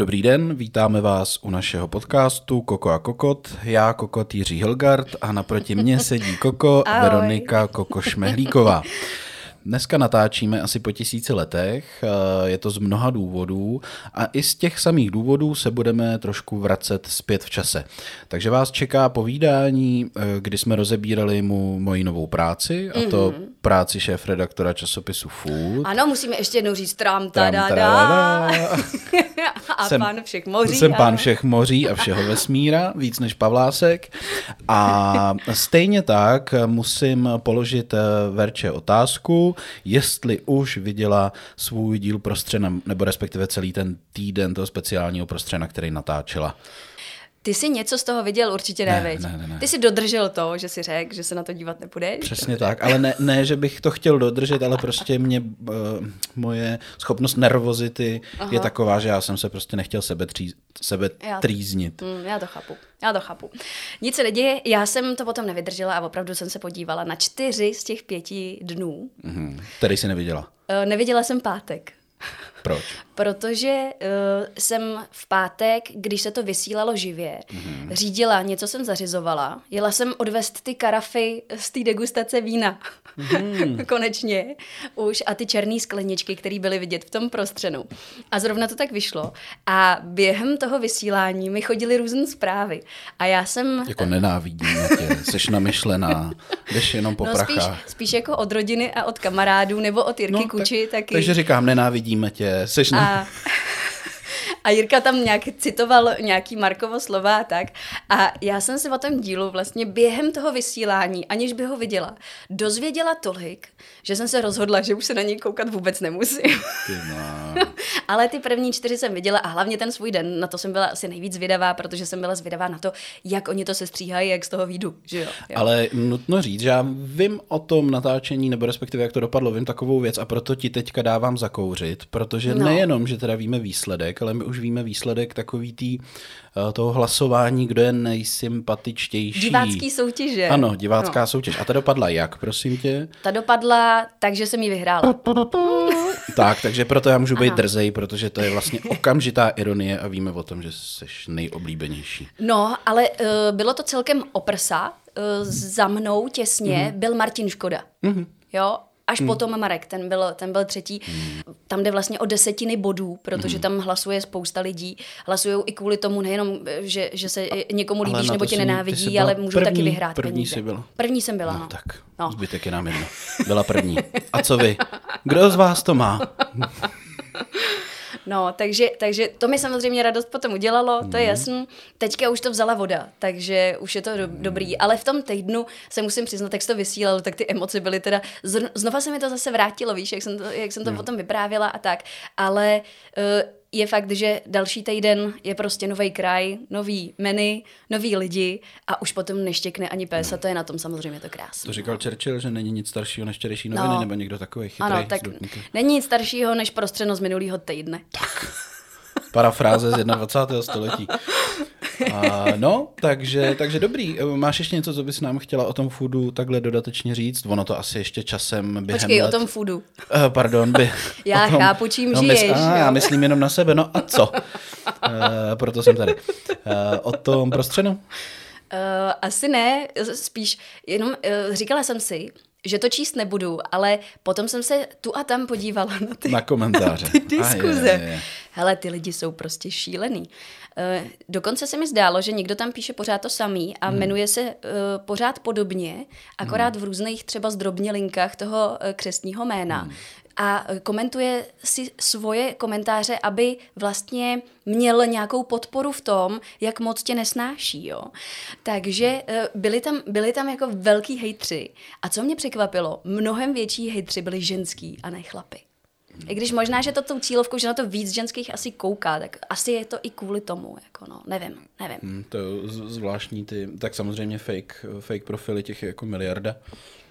Dobrý den, vítáme vás u našeho podcastu Koko a Kokot. Já Kokot Jiří Hilgard a naproti mně sedí Koko Ahoj. Veronika Koko Šmehlíková. Dneska natáčíme asi po tisíci letech, eh, je to z mnoha důvodů a i z těch samých důvodů se budeme trošku vracet zpět v čase. Takže vás čeká povídání, eh, kdy jsme rozebírali mu moji novou práci, a to Mhm. práci šéf-redaktora časopisu Food. Ano, musíme ještě jednou říct tram, Tram, tada, tadadá. a Jsem- pán všech moří. Jsem pán ano. všech moří a všeho vesmíra, víc než Pavlásek. A stejně tak musím položit eh, Verče otázku, jestli už viděla svůj díl prostřena, nebo respektive celý ten týden toho speciálního prostřena, který natáčela. Ty jsi něco z toho viděl, určitě ne, Ne, ne, ne, ne. Ty jsi dodržel to, že si řekl, že se na to dívat nebudeš. Přesně tak, ale ne, ne, že bych to chtěl dodržet, ale prostě mě uh, moje schopnost nervozity Aha. je taková, že já jsem se prostě nechtěl sebe, tří, sebe Já- trýznit. Hmm, já to chápu, já to chápu. Nic se neděje, já jsem to potom nevydržela a opravdu jsem se podívala na čtyři z těch pěti dnů. Mhm. Který jsi neviděla. Eh, Neviděla jsem pátek. Proč? Protože uh, jsem v pátek, když se to vysílalo živě, mm-hmm. řídila, něco jsem zařizovala, jela jsem odvést ty karafy z té degustace vína. Mm-hmm. Konečně už a ty černé skleničky, které byly vidět v tom prostřenu. A zrovna to tak vyšlo. A během toho vysílání mi chodily různé zprávy. A já jsem... Jako nenávidíme tě, jsi namyšlená, jdeš jenom po No spíš, prachách. spíš jako od rodiny a od kamarádů, nebo od Jirky no, Kuči tak, taky. Takže říkám, nenávidíme tě, jsi na... A, a Jirka tam nějak citoval nějaký Markovo slova a tak. A já jsem se o tom dílu vlastně během toho vysílání, aniž by ho viděla, dozvěděla tolik, že jsem se rozhodla, že už se na něj koukat vůbec nemusím. Ty. Ale ty první čtyři jsem viděla a hlavně ten svůj den, na to jsem byla asi nejvíc zvědavá, protože jsem byla zvědavá na to, jak oni to se stříhají, jak z toho výjdu, že jo. jo. Ale nutno říct, že já vím o tom natáčení, nebo respektive jak to dopadlo, vím takovou věc a proto ti teďka dávám zakouřit, protože no. nejenom, že teda víme výsledek, ale my už víme výsledek takový tý, eh, toho hlasování, kdo je nejsympatičtější. Divácký soutěže. Ano, divácká No. soutěž. A ta dopadla jak, prosím tě? Ta dopadla tak, že jsem ji vyhrála. Tak, takže proto já můžu být drzej, protože to je vlastně okamžitá ironie a víme o tom, že jsi nejoblíbenější. No, ale uh, bylo to celkem oprsa. Uh, za mnou těsně mm-hmm. byl Martin Škoda. Mm-hmm. Jo, až mm. potom Marek, ten byl, ten byl třetí. Mm. Tam jde vlastně o desetiny bodů, protože mm. tam hlasuje spousta lidí. Hlasují i kvůli tomu nejenom, že, že se někomu líbíš nebo tě nenávidí, byla ale můžou první, taky vyhrát první peníze. jsi byla. První jsem byla, no. No tak, no. zbytek je nám jedno. Byla první. A co vy? Kdo z vás to má? No, takže, takže to mi samozřejmě radost potom udělalo, to je Mhm. jasný. Teďka už to vzala voda, takže už je to do, Mhm. dobrý. Ale v tom týdnu se musím přiznat, jak to vysílal, tak ty emoce byly teda... Znova se mi to zase vrátilo, víš, jak jsem to, jak jsem to potom vyprávěla a tak. Ale uh, je fakt, že další týden je prostě nový kraj, nový menu, noví lidi a už potom neštěkne ani pes a to je na tom samozřejmě to krásné. To říkal Churchill, že není nic staršího než včerejší noviny, No. nebo někdo takový chytrý. Ano, tak zdutník. není nic staršího než prostřeno z minulého týdne. Parafráze z 21. století. A, no, takže, takže dobrý. Máš ještě něco, co bys nám chtěla o tom foodu takhle dodatečně říct? Ono to asi ještě časem během Počkej, let... o tom foodu. Uh, pardon, by... Já tom... chápu, čím no, žiješ, a, jo. já myslím jenom na sebe, no a co? Uh, proto jsem tady. Uh, o tom prostřenu? Uh, asi ne, spíš jenom uh, říkala jsem si, že to číst nebudu, ale potom jsem se tu a tam podívala na ty, Na komentáře. ty diskuze. A je, je, je. Hele, ty lidi jsou prostě šílený. Uh, dokonce se mi zdálo, že někdo tam píše pořád to samý a hmm. jmenuje se uh, pořád podobně, akorát v různých třeba zdrobnělinkách toho uh, křestního jména. Hmm. A komentuje si svoje komentáře, aby vlastně měl nějakou podporu v tom, jak moc tě nesnáší. Jo? Takže eh, byli tam, byli tam jako velký hejtři. A co mě překvapilo, mnohem větší hejtři byli ženský a ne chlapy. I když možná, že to tou cílovkou, že na to víc ženských asi kouká, tak asi je to i kvůli tomu, jako no, nevím, nevím. Hmm, to je zvláštní ty, tak samozřejmě fake, fake profily těch je jako miliarda,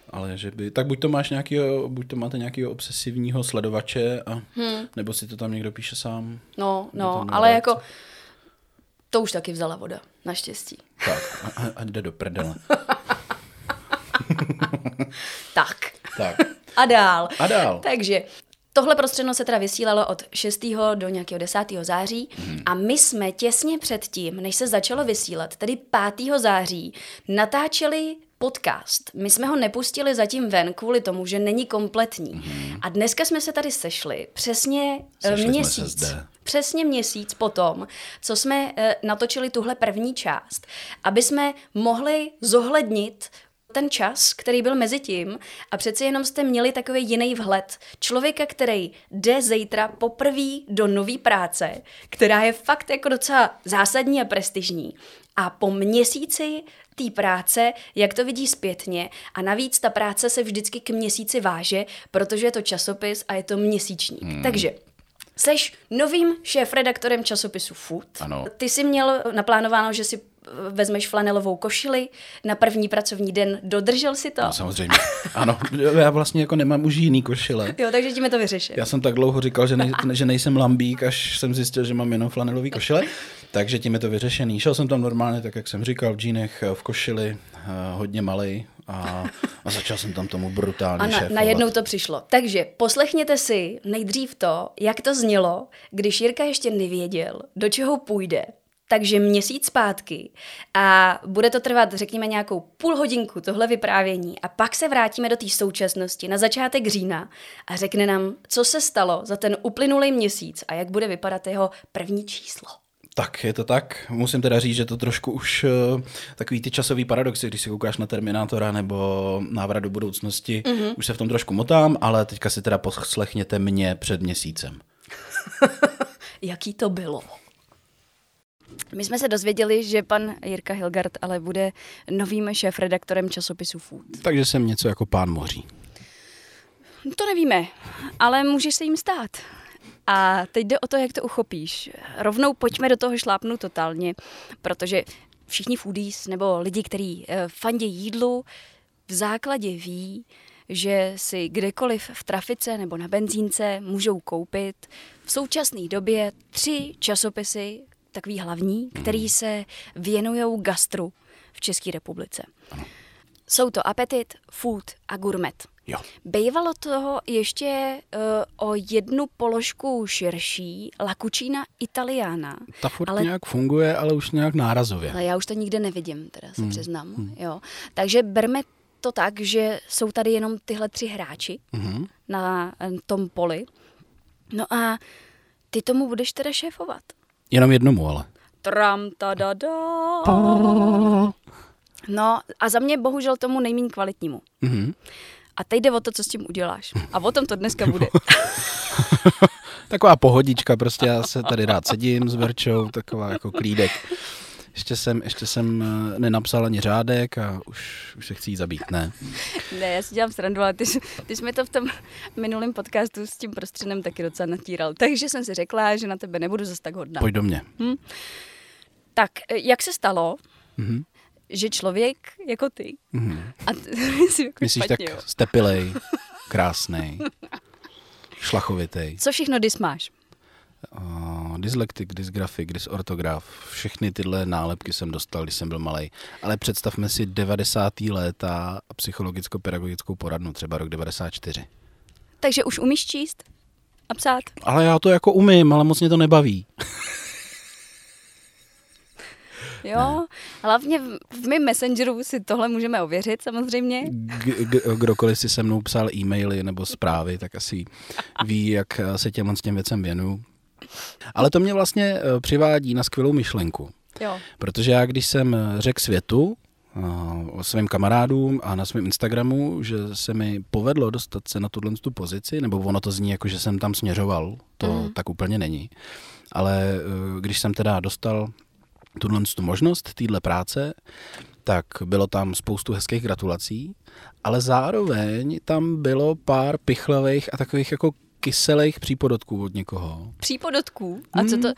ale že by, tak buď to máš nějakýho, buď to máte nějakého obsesivního sledovače, a, hmm. nebo si to tam někdo píše sám. No, no, ale jako to už taky vzala voda, naštěstí. Tak, a, a- a jde do prdele. Tak. Tak. A dál. A dál. Takže tohle prostředno se teda vysílalo od 6. do nějakého 10. září hmm. a my jsme těsně předtím, než se začalo vysílat, tedy 5. září, natáčeli podcast. My jsme ho nepustili zatím ven kvůli tomu, že není kompletní. Mm-hmm. A dneska jsme se tady sešli přesně eh, sešli měsíc. Přesně měsíc potom, co jsme uh, natočili tuhle první část, aby jsme mohli zohlednit ten čas, který byl mezi tím a přeci jenom jste měli takový jiný vhled. Člověka, který jde zítra poprvé do nové práce, která je fakt jako docela zásadní a prestižní. A po měsíci té práce, jak to vidí zpětně a navíc ta práce se vždycky k měsíci váže, protože je to časopis a je to měsíčník. Hmm. Takže Seš novým šéf-redaktorem časopisu Food. Ano. Ty jsi měl naplánováno, že si eh, vezmeš flanelovou košili na první pracovní den. Dodržel si to? No, samozřejmě. Ano, já vlastně jako nemám už jiný košile. Jo, takže tím je to vyřešit. Já jsem tak dlouho říkal, že, nej, že nejsem lambík, až jsem zjistil, že mám jenom flanelový košile. Takže tím je to vyřešený. Šel jsem tam normálně, tak jak jsem říkal, v džínech, v košili, eh, hodně malý a, a začal jsem tam tomu brutálně A na, najednou to přišlo. Takže poslechněte si nejdřív to, jak to znělo, když Jirka ještě nevěděl, do čeho půjde. Takže měsíc zpátky a bude to trvat, řekněme, nějakou půl hodinku tohle vyprávění a pak se vrátíme do té současnosti na začátek října a řekne nám, co se stalo za ten uplynulý měsíc a jak bude vypadat jeho první číslo. Tak, je to tak. Musím teda říct, že to trošku už uh, takový ty časový paradoxy, když si koukáš na Terminátora nebo Návrat do budoucnosti, mm-hmm. už se v tom trošku motám, ale teďka si teda poslechněte mě před měsícem. Jaký to bylo? My jsme se dozvěděli, že pan Jirka Hilgard ale bude novým šéf-redaktorem časopisu Food. Takže jsem něco jako pán moří. To nevíme, ale můžeš se jim stát. A teď jde o to, jak to uchopíš. Rovnou pojďme do toho šlápnu totálně, protože všichni foodies nebo lidi, kteří uh, fandí jídlu, v základě ví, že si kdekoliv v trafice nebo na benzínce můžou koupit v současné době tři časopisy, takový hlavní, který se věnují gastru v České republice. Jsou to Apetit, Food a Gourmet. Jo. Bývalo toho ještě uh, o jednu položku širší, La Cucina Italiana. Ta furt ale, nějak funguje, ale už nějak nárazově. Ale já už to nikde nevidím, teda se hmm. přiznám. Hmm. Jo. Takže berme to tak, že jsou tady jenom tyhle tři hráči hmm. na eh, tom poli. No a ty tomu budeš teda šéfovat. Jenom jednomu, ale. Tram, ta da, da. No a za mě bohužel tomu nejméně kvalitnímu. Mm-hmm. A teď jde o to, co s tím uděláš. A o tom to dneska bude. taková pohodička, prostě já se tady rád sedím s Verčou, taková jako klídek. Ještě jsem, ještě jsem eh, nenapsal ani řádek a už, už se chci zabít, ne? Ne, já si dělám srandu, ale ty, ty jsi mi to v tom minulém podcastu s tím prostředem taky docela natíral. Takže jsem si řekla, že na tebe nebudu zase tak hodná. Pojď do mě. Hm? Tak, eh, jak se stalo, mm-hmm že člověk jako ty. Mm. A t- jako Myslíš špatně, tak jo. stepilej, krásný, šlachovitý. Co všechno dys máš? Uh, dyslektik, dysgrafik, dysortograf, všechny tyhle nálepky jsem dostal, když jsem byl malý. Ale představme si 90. léta a psychologicko-pedagogickou poradnu, třeba rok 94. Takže už umíš číst a psát? Ale já to jako umím, ale moc mě to nebaví. Jo, ne. hlavně v, v mém messengeru si tohle můžeme ověřit samozřejmě. G- g- kdokoliv si se mnou psal e-maily nebo zprávy, tak asi ví, jak se těm s těm věcem věnu. Ale to mě vlastně eh, přivádí na skvělou myšlenku. Jo. Protože já, když jsem řekl světu, o svým kamarádům a na svém Instagramu, že se mi povedlo dostat se na tuhle tu pozici, nebo ono to zní jako, že jsem tam směřoval, to mm. tak úplně není. Ale eh, když jsem teda dostal tuhle tu možnost téhle práce, tak bylo tam spoustu hezkých gratulací, ale zároveň tam bylo pár pichlavých a takových jako kyselých přípodotků od někoho. Přípodotků? A co to hmm.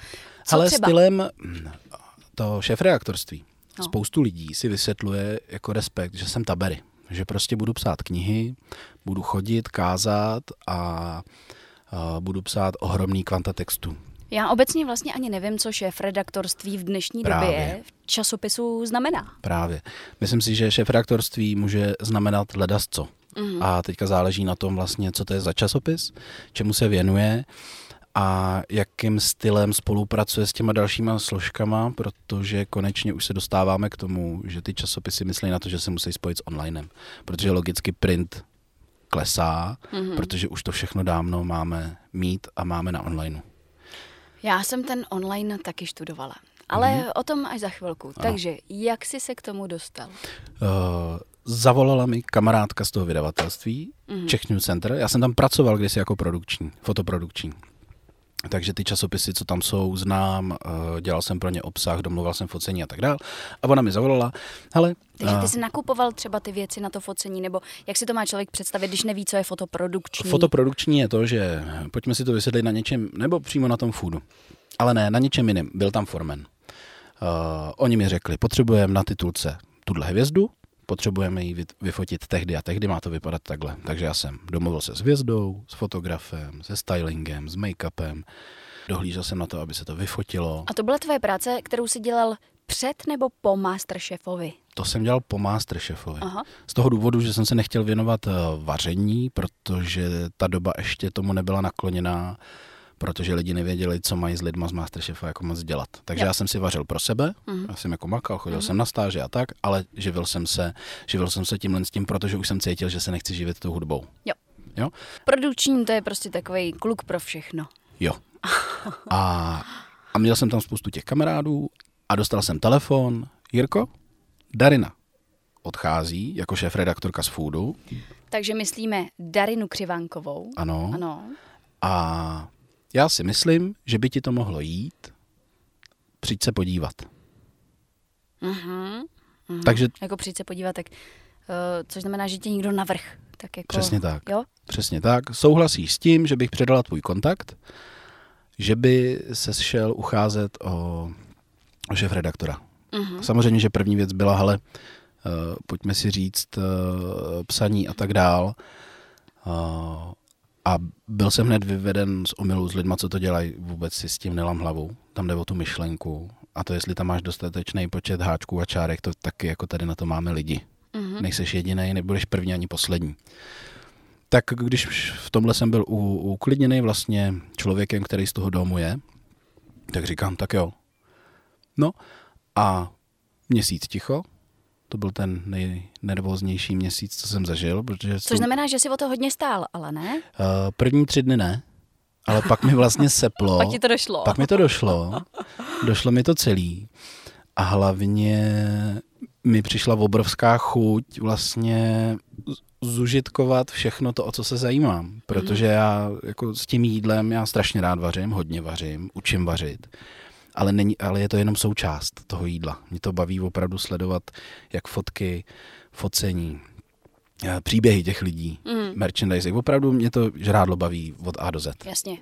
co Ale třeba? stylem to šéf-reaktorství. No. Spoustu lidí si vysvětluje jako respekt, že jsem tabery. Že prostě budu psát knihy, budu chodit, kázat a, a budu psát ohromný kvanta textu. Já obecně vlastně ani nevím, co šéf-redaktorství v dnešní Právě. době v časopisu znamená. Právě. Myslím si, že šéf-redaktorství může znamenat ledasco. Mm-hmm. A teďka záleží na tom vlastně, co to je za časopis, čemu se věnuje a jakým stylem spolupracuje s těma dalšíma složkama, protože konečně už se dostáváme k tomu, že ty časopisy myslí na to, že se musí spojit s onlinem, protože logicky print klesá, mm-hmm. protože už to všechno dávno máme mít a máme na onlineu. Já jsem ten online taky študovala. Ale mm-hmm. o tom až za chvilku. Ano. Takže jak jsi se k tomu dostal? Uh, zavolala mi kamarádka z toho vydavatelství, mm-hmm. Czech New Center. Já jsem tam pracoval kdysi jako produkční, fotoprodukční. Takže ty časopisy, co tam jsou, znám, eh, dělal jsem pro ně obsah, domluval jsem focení a tak dále. A ona mi zavolala, hele... Takže ty jsi nakupoval třeba ty věci na to focení, nebo jak si to má člověk představit, když neví, co je fotoprodukční? Fotoprodukční je to, že pojďme si to vysvětlit na něčem, nebo přímo na tom foodu. Ale ne, na něčem jiném. Byl tam formen. Uh, oni mi řekli, potřebujeme na titulce tuhle hvězdu, potřebujeme ji vyfotit tehdy a tehdy má to vypadat takhle. Takže já jsem domluvil se s hvězdou, s fotografem, se stylingem, s make-upem, dohlížel jsem na to, aby se to vyfotilo. A to byla tvoje práce, kterou jsi dělal před nebo po Masterchefovi? To jsem dělal po Masterchefovi. Aha. Z toho důvodu, že jsem se nechtěl věnovat eh, vaření, protože ta doba ještě tomu nebyla nakloněná protože lidi nevěděli, co mají s lidma z Masterchefa jako moc dělat. Takže jo. já jsem si vařil pro sebe, mm. já jsem jako makal, chodil mm. jsem na stáže a tak, ale živil jsem se, živil jsem se tímhle s tím, protože už jsem cítil, že se nechci živit tou hudbou. Jo. jo? Produkční to je prostě takový kluk pro všechno. Jo. A, a měl jsem tam spoustu těch kamarádů a dostal jsem telefon. Jirko, Darina odchází jako šéf-redaktorka z Foodu. Takže myslíme Darinu Křivánkovou. Ano. Ano. A já si myslím, že by ti to mohlo jít. Přijď se podívat. Uh-huh, uh-huh. Takže... Jako přijď se podívat, tak, uh, což znamená, že tě někdo navrh. Tak jako, Přesně tak. Jo? Přesně tak. Souhlasíš s tím, že bych předala tvůj kontakt, že by se šel ucházet o, o šéf redaktora. Uh-huh. Samozřejmě, že první věc byla, hele, uh, pojďme si říct uh, psaní a tak dál. Uh, a byl jsem hned vyveden z omylu s lidma, co to dělají, vůbec si s tím nelám hlavu. Tam jde o tu myšlenku. A to, jestli tam máš dostatečný počet háčků a čárek, to taky jako tady na to máme lidi. Mm-hmm. Nejseš jediný, nebudeš první ani poslední. Tak když v tomhle jsem byl uklidněný vlastně člověkem, který z toho domu je, tak říkám, tak jo. No a měsíc ticho, to byl ten nejnervóznější měsíc, co jsem zažil. Protože Což znamená, že si o to hodně stál, ale ne? Uh, první tři dny ne, ale pak mi vlastně seplo. pak ti to došlo. Pak mi to došlo. Došlo mi to celý. A hlavně mi přišla obrovská chuť vlastně zužitkovat všechno to, o co se zajímám. Protože já jako s tím jídlem, já strašně rád vařím, hodně vařím, učím vařit ale, není, ale je to jenom součást toho jídla. Mě to baví opravdu sledovat, jak fotky, focení, eh, příběhy těch lidí, mm. merchandising. Opravdu mě to žrádlo baví od A do Z. Jasně. Jasně.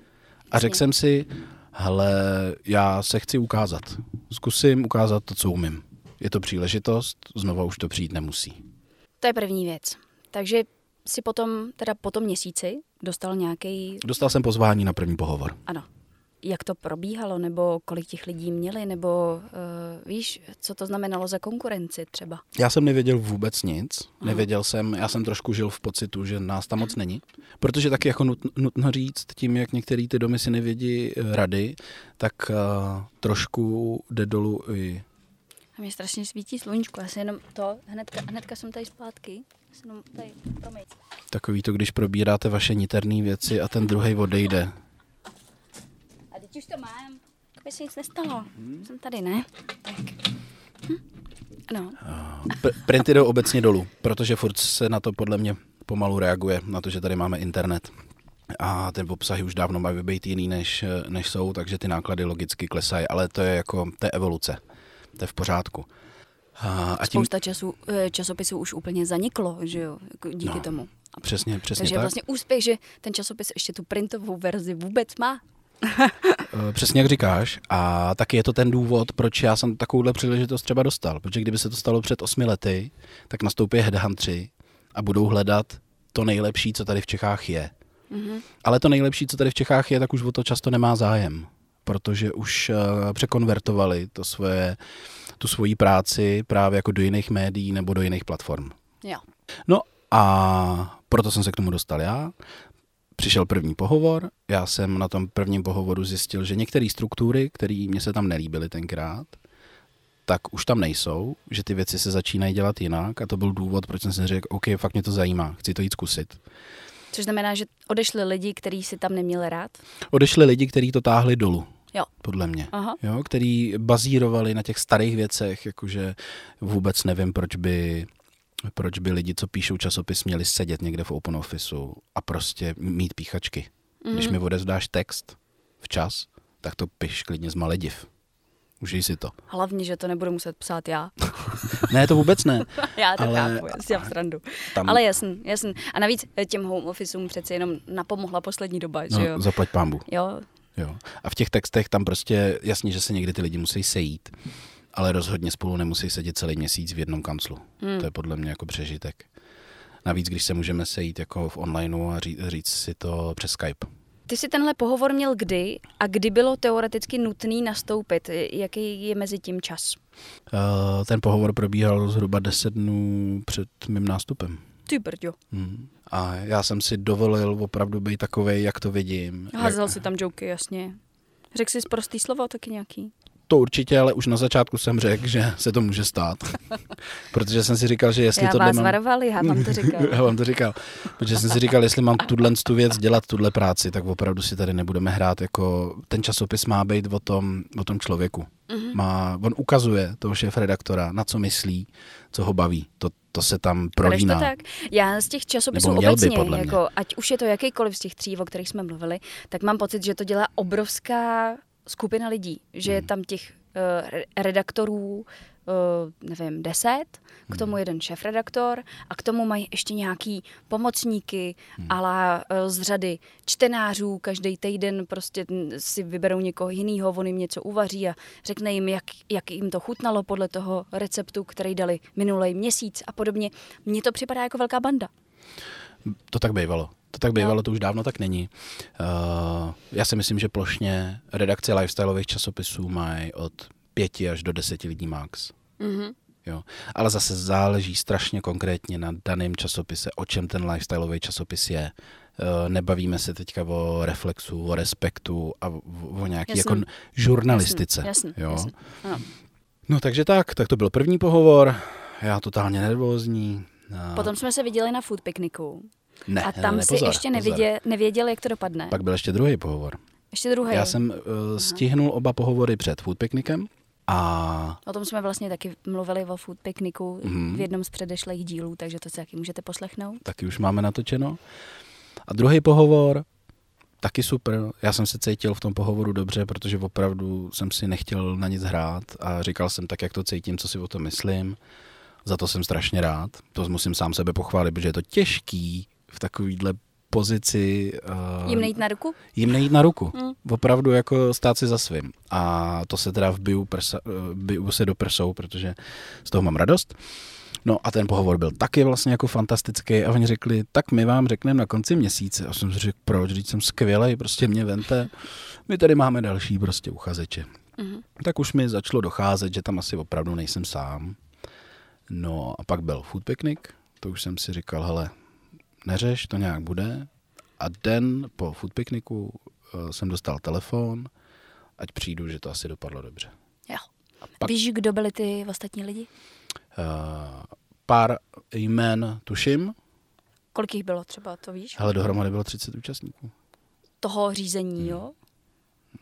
A řekl jsem si, hele, já se chci ukázat. Zkusím ukázat to, co umím. Je to příležitost, znova už to přijít nemusí. To je první věc. Takže si potom, teda po tom měsíci, dostal nějaký. Dostal jsem pozvání na první pohovor. Ano jak to probíhalo, nebo kolik těch lidí měli, nebo uh, víš, co to znamenalo za konkurenci třeba? Já jsem nevěděl vůbec nic. Aha. Nevěděl jsem, já jsem trošku žil v pocitu, že nás tam moc není. Protože taky jako nutno, nutno říct, tím, jak některé ty domy si nevědí eh, rady, tak uh, trošku jde dolů i a mě strašně svítí sluníčko, já si jenom to, hnedka, hnedka jsem tady zpátky, jenom tady, promiň. Takový to, když probíráte vaše niterné věci a ten druhý odejde. Už to mám. Aby se nic nestalo. Hmm. Jsem tady, ne? Tak. Hm. No. P- printy jdou obecně dolů, protože furt se na to podle mě pomalu reaguje, na to, že tady máme internet. A ten obsahy už dávno mají být jiný, než, než jsou, takže ty náklady logicky klesají, ale to je jako, to je evoluce. To je v pořádku. A, a tím... Spousta času, eh, časopisů už úplně zaniklo, že jo, jako díky no, tomu. A přesně, přesně Takže tak. vlastně úspěch, že ten časopis ještě tu printovou verzi vůbec má. Eh, přesně jak říkáš. A taky je to ten důvod, proč já jsem takovouhle příležitost třeba dostal. Protože kdyby se to stalo před osmi lety, tak nastoupí headhuntři a budou hledat to nejlepší, co tady v Čechách je. Mm-hmm. Ale to nejlepší, co tady v Čechách je, tak už o to často nemá zájem. Protože už uh, překonvertovali to svoje, tu svoji práci právě jako do jiných médií nebo do jiných platform. Jo. No A proto jsem se k tomu dostal já. Přišel první pohovor, já jsem na tom prvním pohovoru zjistil, že některé struktury, které mě se tam nelíbily tenkrát, tak už tam nejsou, že ty věci se začínají dělat jinak a to byl důvod, proč jsem si řekl, OK, fakt mě to zajímá, chci to jít zkusit. Což znamená, že odešli lidi, kteří si tam neměli rád? Odešli lidi, kteří to táhli dolů. Jo. Podle mě. Aha. Jo, který bazírovali na těch starých věcech, jakože vůbec nevím, proč by proč by lidi, co píšou časopis, měli sedět někde v open officeu a prostě mít píchačky. Mm-hmm. Když mi odezdáš text včas, tak to piš klidně z Malediv. Užij si to. Hlavně, že to nebudu muset psát já. ne, to vůbec ne. já to ale... chápu, já si srandu. Tam... Ale jasný, jasný. A navíc těm home officeům přeci jenom napomohla poslední doba, no, že jo? zaplať pámbu. Jo. jo. A v těch textech tam prostě jasně, že se někdy ty lidi musí sejít, ale rozhodně spolu nemusí sedět celý měsíc v jednom kanclu. Hmm. To je podle mě jako přežitek. Navíc, když se můžeme sejít jako v onlineu a říct, říct si to přes Skype. Ty jsi tenhle pohovor měl kdy a kdy bylo teoreticky nutný nastoupit? Jaký je mezi tím čas? Uh, ten pohovor probíhal zhruba 10 dnů před mým nástupem. Ty brďo. Hmm. A já jsem si dovolil opravdu být takovej, jak to vidím. Házel jak... si tam joky, jasně. Řekl jsi prostý slovo taky nějaký? To určitě, ale už na začátku jsem řekl, že se to může stát. protože jsem si říkal, že jestli já tohle vás mám... varovali, já vám to říkal. já vám to říkal. Protože jsem si říkal, jestli mám tuhle tu věc dělat, tuhle práci, tak opravdu si tady nebudeme hrát. Jako ten časopis má být o tom, o tom člověku. Mm-hmm. Má, on ukazuje toho šéf redaktora, na co myslí, co ho baví. To, to se tam prolíná. to tak? Já z těch časopisů obecně, by, jako, ať už je to jakýkoliv z těch tří, o kterých jsme mluvili, tak mám pocit, že to dělá obrovská skupina lidí, že je hmm. tam těch uh, redaktorů, uh, nevím, deset, k tomu hmm. jeden šéf-redaktor a k tomu mají ještě nějaký pomocníky, hmm. ale uh, z řady čtenářů, každý týden prostě si vyberou někoho jiného, on jim něco uvaří a řekne jim, jak, jak jim to chutnalo podle toho receptu, který dali minulý měsíc a podobně. Mně to připadá jako velká banda. To tak bývalo. To tak bývalo, no. to už dávno tak není. Uh, já si myslím, že plošně redakce lifestyleových časopisů mají od pěti až do deseti lidí max. Mm-hmm. Jo. Ale zase záleží strašně konkrétně na daném časopise, o čem ten lifestyleový časopis je. Uh, nebavíme se teďka o reflexu, o respektu a o, jasný. jako žurnalistice. Jasný, jo. Jasný. No. no takže tak, tak to byl první pohovor. Já totálně nervózní. Uh, Potom jsme se viděli na food pikniku. Ne, a tam ne, ne, si ještě nevěděl, nevěděl, jak to dopadne. Pak byl ještě druhý pohovor. Ještě druhý. Já jsem uh, stihnul oba pohovory před food piknikem. A... O tom jsme vlastně taky mluvili o food pikniku mm. v jednom z předešlých dílů, takže to si taky můžete poslechnout. Taky už máme natočeno. A druhý pohovor, taky super. Já jsem se cítil v tom pohovoru dobře, protože opravdu jsem si nechtěl na nic hrát a říkal jsem tak, jak to cítím, co si o tom myslím. Za to jsem strašně rád. To musím sám sebe pochválit, protože je to těžký v takovýhle pozici... Uh, jim nejít na ruku? Jim nejít na ruku. Mm. Opravdu jako stát si za svým. A to se teda vbiju, prsa, uh, biju se do prsou, protože z toho mám radost. No a ten pohovor byl taky vlastně jako fantastický a oni řekli, tak my vám řekneme na konci měsíce. A jsem si řekl, proč, když jsem skvělý, prostě mě vente. My tady máme další prostě uchazeče. Mm-hmm. Tak už mi začalo docházet, že tam asi opravdu nejsem sám. No a pak byl food picnic, to už jsem si říkal, hele, neřeš, to nějak bude. A den po food picnicu uh, jsem dostal telefon, ať přijdu, že to asi dopadlo dobře. Jo. A pak, Víš, kdo byli ty ostatní lidi? Uh, pár jmén tuším. Kolik jich bylo třeba, to víš? Ale dohromady bylo 30 účastníků. Toho řízení, hmm. jo?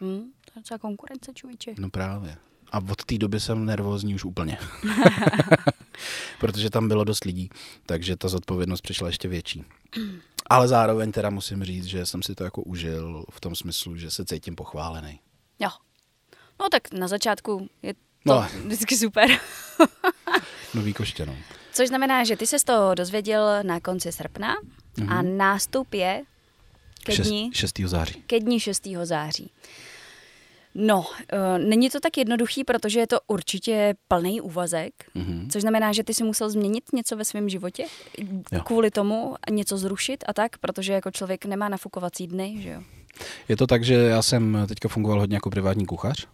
Hmm, to je docela konkurence, člověče. No právě. A od té doby jsem nervózní už úplně. Protože tam bylo dost lidí, takže ta zodpovědnost přišla ještě větší. Ale zároveň teda musím říct, že jsem si to jako užil v tom smyslu, že se cítím pochválený. Jo. No tak na začátku je to no. vždycky super. Nový koště, no. Což znamená, že ty se z toho dozvěděl na konci srpna mm-hmm. a nástup je ke dní... 6. 6. září. Ke dní 6. září. No, uh, není to tak jednoduchý, protože je to určitě plný úvazek, mm-hmm. což znamená, že ty si musel změnit něco ve svém životě jo. kvůli tomu něco zrušit a tak, protože jako člověk nemá nafukovací dny, že jo? Je to tak, že já jsem teďka fungoval hodně jako privátní kuchař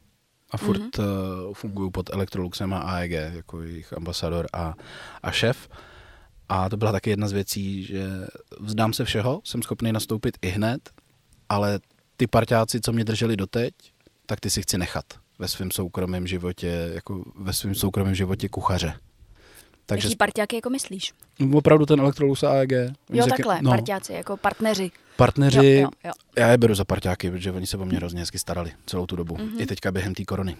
a furt mm-hmm. uh, funguju pod Electroluxem a AEG jako jejich ambasador a, a šéf. A to byla taky jedna z věcí, že vzdám se všeho, jsem schopný nastoupit i hned, ale ty parťáci, co mě drželi doteď, tak ty si chci nechat ve svém soukromém životě, jako ve svém soukromém životě kuchaře. Takže Jaký parťáky jako myslíš? Opravdu ten Electrolux a AEG. Jo, takhle, no, parťáci, jako partneři. Partneři, jo, jo, jo. já je beru za parťáky, protože oni se o mě hrozně hezky starali celou tu dobu. Mm-hmm. I teďka během té korony.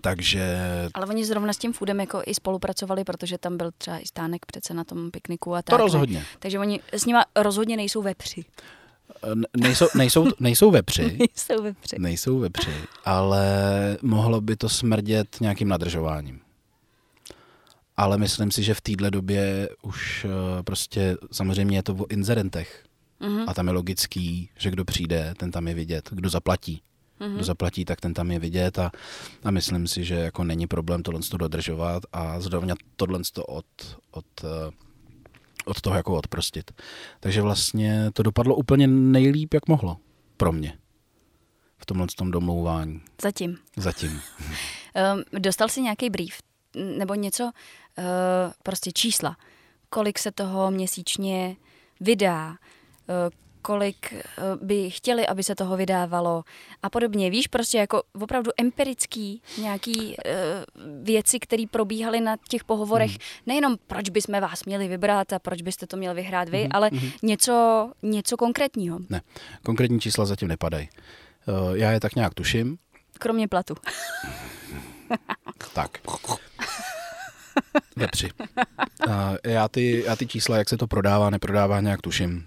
Takže... Ale oni zrovna s tím foodem jako i spolupracovali, protože tam byl třeba i stánek přece na tom pikniku a tak. To rozhodně. Takže oni s nima rozhodně nejsou vepři. Nejsou, nejsou, nejsou vepři. nejsou vepři. Nejsou vepři, ale mohlo by to smrdět nějakým nadržováním. Ale myslím si, že v téhle době už eh, prostě samozřejmě je to o inzerentech. Mm-hmm. A tam je logický, že kdo přijde, ten tam je vidět. Kdo zaplatí, mm-hmm. kdo zaplatí, tak ten tam je vidět a, a myslím si, že jako není problém tohle dodržovat a zrovna tohle od, od, eh, od toho jako odprostit. Takže vlastně to dopadlo úplně nejlíp, jak mohlo pro mě v tomhle tom domlouvání. Zatím. Zatím. um, dostal jsi nějaký brief nebo něco, uh, prostě čísla. Kolik se toho měsíčně vydá, uh, kolik eh, by chtěli, aby se toho vydávalo a podobně. Víš, prostě jako opravdu empirický nějaký uh, věci, které probíhaly na těch pohovorech, mm. nejenom proč bychom vás měli vybrat a proč byste to měli vyhrát vy, mm. ale mm. něco, něco konkrétního. Ne, konkrétní čísla zatím nepadají. Uh, já je tak nějak tuším. Kromě platu. tak. Vepři. Uh, já, ty, já ty čísla, jak se to prodává, neprodává, nějak tuším.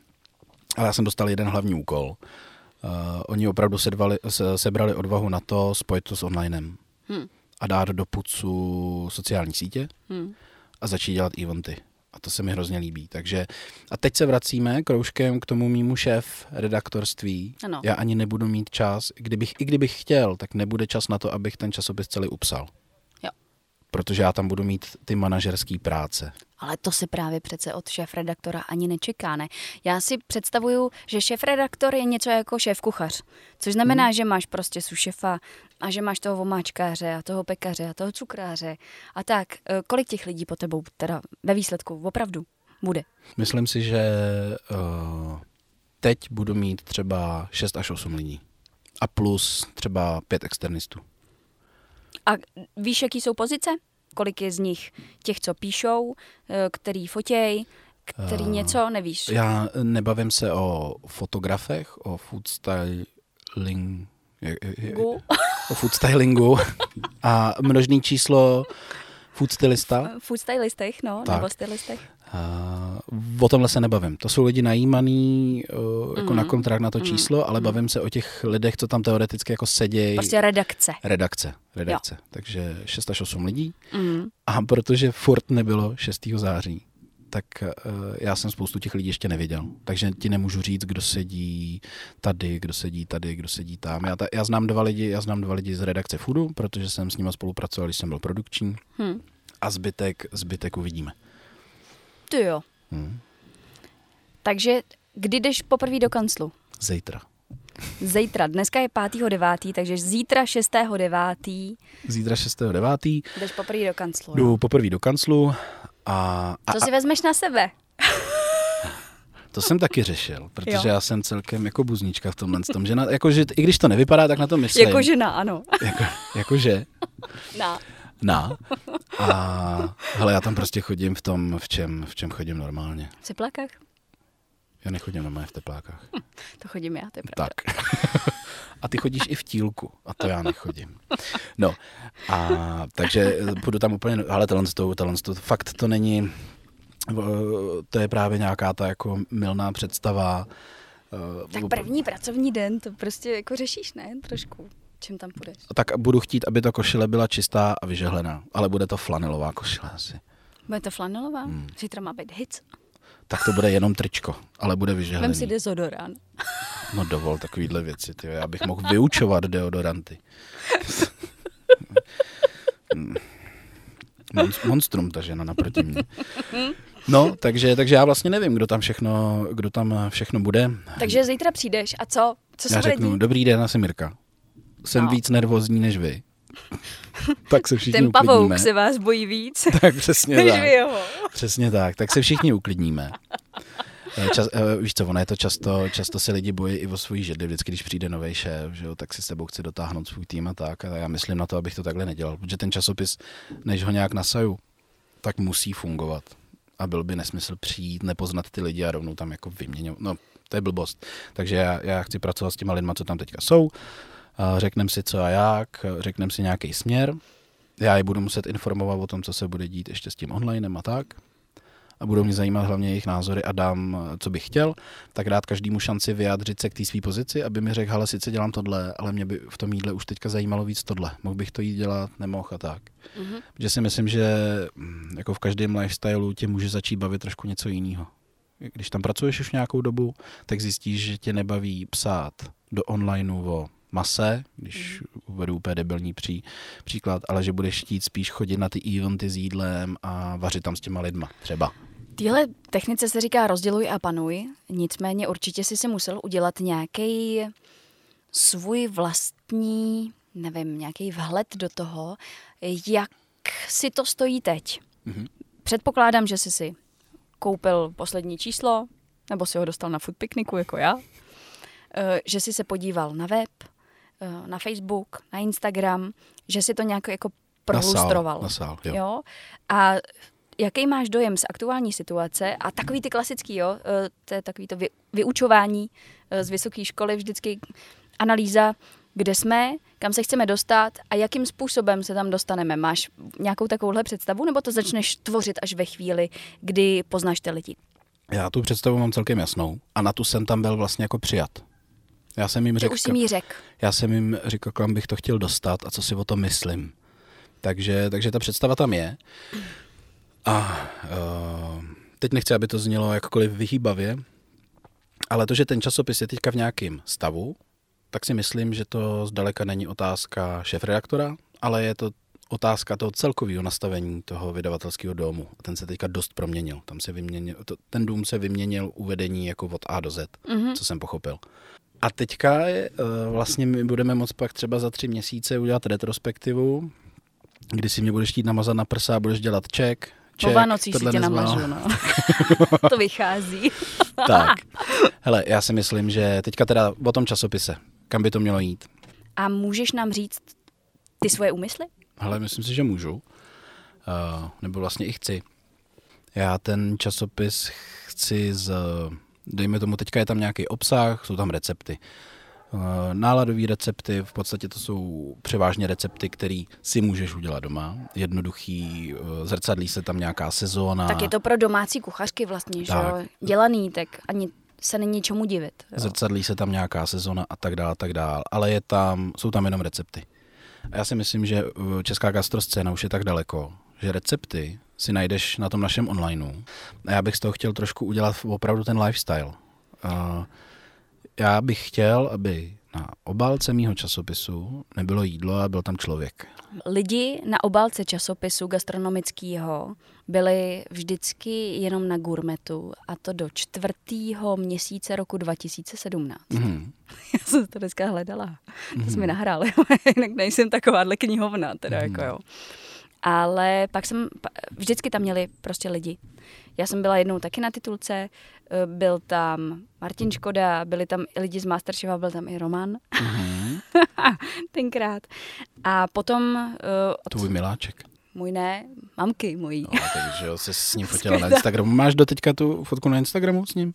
Ale já jsem dostal jeden hlavní úkol. Uh, oni opravdu sedvali, se, sebrali odvahu na to spojit to s onlinem. Hmm. A dát do pucu sociální sítě hmm. a začít dělat eventy. A to se mi hrozně líbí. Takže a teď se vracíme kroužkem k tomu mýmu šéf redaktorství. Ano. Já ani nebudu mít čas, kdybych, i kdybych chtěl, tak nebude čas na to, abych ten časopis celý upsal protože já tam budu mít ty manažerské práce. Ale to se právě přece od šéf-redaktora ani nečeká, ne? Já si představuju, že šéf-redaktor je něco jako šéf-kuchař, což znamená, hmm. že máš prostě sušefa a že máš toho vomáčkáře a toho pekaře a toho cukráře a tak. E, kolik těch lidí po tebou teda ve výsledku opravdu bude? Myslím si, že uh, teď budu mít třeba 6 až 8 lidí a plus třeba 5 externistů. A víš, jaký jsou pozice? Kolik je z nich těch, co píšou, eh, který fotěj, který uh, něco, nevíš? Já nebavím se o fotografech, o food styling, o food stylingu a množný číslo food stylista. Food stylistech, no, tak. nebo stylistech. Uh, o tomhle se nebavím. To jsou lidi najímaný uh, jako mm. na kontrakt na to mm. číslo, ale mm. bavím se o těch lidech, co tam teoreticky jako sedějí. Prostě redakce. Redakce, redakce. Jo. Takže 6 až 8 lidí. Mm. A protože furt nebylo 6. září, tak uh, já jsem spoustu těch lidí ještě neviděl. Takže ti nemůžu říct, kdo sedí tady, kdo sedí tady, kdo sedí tam. Já, ta, já znám dva lidi, já znám dva lidi z redakce Foodu, protože jsem s nimi spolupracoval, když jsem byl produkční. Hmm. A zbytek, zbytek uvidíme. Ty jo. Hmm. Takže kdy jdeš poprvé do kanclu? Zítra. Zítra. Dneska je 5.9., takže zítra 6.9. Zítra 6.9. Jdeš poprvé do kanclu. Jdu poprvé do kanclu a... Co si vezmeš na sebe? To jsem taky řešil, protože jo. já jsem celkem jako buznička v tomhle tom, že, na, jako, že i když to nevypadá, tak na to myslím. Jako žena, ano. Jako, jako že. Na na. A hele, já tam prostě chodím v tom, v čem, v čem chodím normálně. V teplákách? Já nechodím normálně v teplákách. Hm, to chodím já, to je pravda. Tak. A ty chodíš i v tílku, a to já nechodím. No, a takže budu tam úplně, ale tohle, to, tohle to, fakt to není, to je právě nějaká ta jako milná představa. Tak první pracovní den, to prostě jako řešíš, ne? Trošku čím tam půjdeš? Tak budu chtít, aby ta košile byla čistá a vyžehlená, ale bude to flanelová košile asi. Bude to flanelová? Hmm. Zítra má být hit. Tak to bude jenom tričko, ale bude vyžehlený. Vem si dezodorant. No dovol takovýhle věci, tyjo. já bych mohl vyučovat deodoranty. Monstrum ta žena naproti mě. No, takže, takže já vlastně nevím, kdo tam všechno, kdo tam všechno bude. Takže zítra přijdeš a co? Co se já řeknu, dít? dobrý den, jsem Mirka jsem no. víc nervózní než vy. Tak se všichni Ten pavouk uklidníme. se vás bojí víc, Tak přesně než tak. jeho. Přesně tak, tak se všichni uklidníme. Eh, Čas, uh, víš co, ono je to často, často se lidi bojí i o svoji židli, vždycky, když přijde nový šéf, že jo, tak si s sebou chce dotáhnout svůj tým a tak. A já myslím na to, abych to takhle nedělal, protože ten časopis, než ho nějak nasaju, tak musí fungovat. A byl by nesmysl přijít, nepoznat ty lidi a rovnou tam jako vyměňovat. No, to je blbost. Takže já, já chci pracovat s těma lidma, co tam teďka jsou. Řekneme si co a jak, řekneme si nějaký směr. Já je budu muset informovat o tom, co se bude dít ještě s tím onlinem a tak a budou mě zajímat hlavně jejich názory a dám, co bych chtěl, tak dát každému šanci vyjádřit se k té své pozici, aby mi řekl, ale sice dělám tohle, ale mě by v tom jídle už teďka zajímalo víc tohle. Mohl bych to jít dělat, nemohl a tak. Mm-hmm. Že si myslím, že mm, jako v každém lifestyleu tě může začít bavit trošku něco jiného. Když tam pracuješ už nějakou dobu, tak zjistíš, že tě nebaví psát do onlineu o mase, když uvedu úplně debilní pří, příklad, ale že budeš chtít spíš chodit na ty eventy s jídlem a vařit tam s těma lidma, třeba. Téhle technice se říká rozděluj a panuj, nicméně určitě si si musel udělat nějaký svůj vlastní, nevím, nějaký vhled do toho, jak si to stojí teď. Mm-hmm. Předpokládám, že jsi si koupil poslední číslo, nebo si ho dostal na food pikniku jako já, že jsi se podíval na web, na Facebook, na Instagram, že si to nějak jako prolustroval. Na sál, na sál, jo. jo. A jaký máš dojem z aktuální situace a takový ty klasický, jo, to je takový to vy, vyučování z vysoké školy, vždycky analýza, kde jsme, kam se chceme dostat a jakým způsobem se tam dostaneme. Máš nějakou takovouhle představu, nebo to začneš tvořit až ve chvíli, kdy poznáš ty lidi? Já tu představu mám celkem jasnou a na tu jsem tam byl vlastně jako přijat. Já jsem jim řekl, už jsi řek. Já jsem jim řekl, kam bych to chtěl dostat a co si o tom myslím. Takže, takže ta představa tam je. A uh, teď nechci, aby to znělo jakkoliv vyhýbavě, ale to, že ten časopis je teďka v nějakém stavu, tak si myslím, že to zdaleka není otázka šéf-redaktora, ale je to otázka toho celkového nastavení toho vydavatelského domu. Ten se teďka dost proměnil. Tam se vyměnil, to, ten dům se vyměnil uvedení jako od A do Z, mm-hmm. co jsem pochopil. A teďka je, uh, vlastně my budeme moct pak třeba za tři měsíce udělat retrospektivu, kdy si mě budeš chtít namazat na prsa a budeš dělat ček, Ček, po Vánocích si tě namažu, no. to vychází. tak, hele, já si myslím, že teďka teda o tom časopise, kam by to mělo jít. A můžeš nám říct ty svoje úmysly? Hele, myslím si, že můžu. Uh, nebo vlastně i chci. Já ten časopis chci z, dejme tomu, teďka je tam nějaký obsah, jsou tam recepty. Uh, náladové recepty, v podstatě to jsou převážně recepty, které si můžeš udělat doma. Jednoduchý, uh, zrcadlí se tam nějaká sezóna. Tak je to pro domácí kuchařky vlastně, tak. že jo? Dělaný, tak ani se není čemu divit. Jo. Zrcadlí se tam nějaká sezona a tak dále, tak dále. Ale je tam, jsou tam jenom recepty. A já si myslím, že česká gastroscéna už je tak daleko, že recepty si najdeš na tom našem onlineu. A já bych z toho chtěl trošku udělat opravdu ten lifestyle. Uh, já bych chtěl, aby na obálce mýho časopisu nebylo jídlo a byl tam člověk. Lidi na obálce časopisu gastronomického byli vždycky jenom na gurmetu a to do čtvrtého měsíce roku 2017. Mm-hmm. Já jsem to dneska hledala. Mm-hmm. To jsme mi nahráli, jinak nejsem takováhle knihovna, teda mm-hmm. jako jo. Ale pak jsem, vždycky tam měli prostě lidi. Já jsem byla jednou taky na titulce, byl tam Martin Škoda, byli tam i lidi z Masterchefa, byl tam i Roman. Mm-hmm. Tenkrát. A potom... Uh, od... Tvůj miláček. Můj ne, mamky mojí. No, takže jo, jsi s ním fotila na Instagramu. Máš do teďka tu fotku na Instagramu s ním?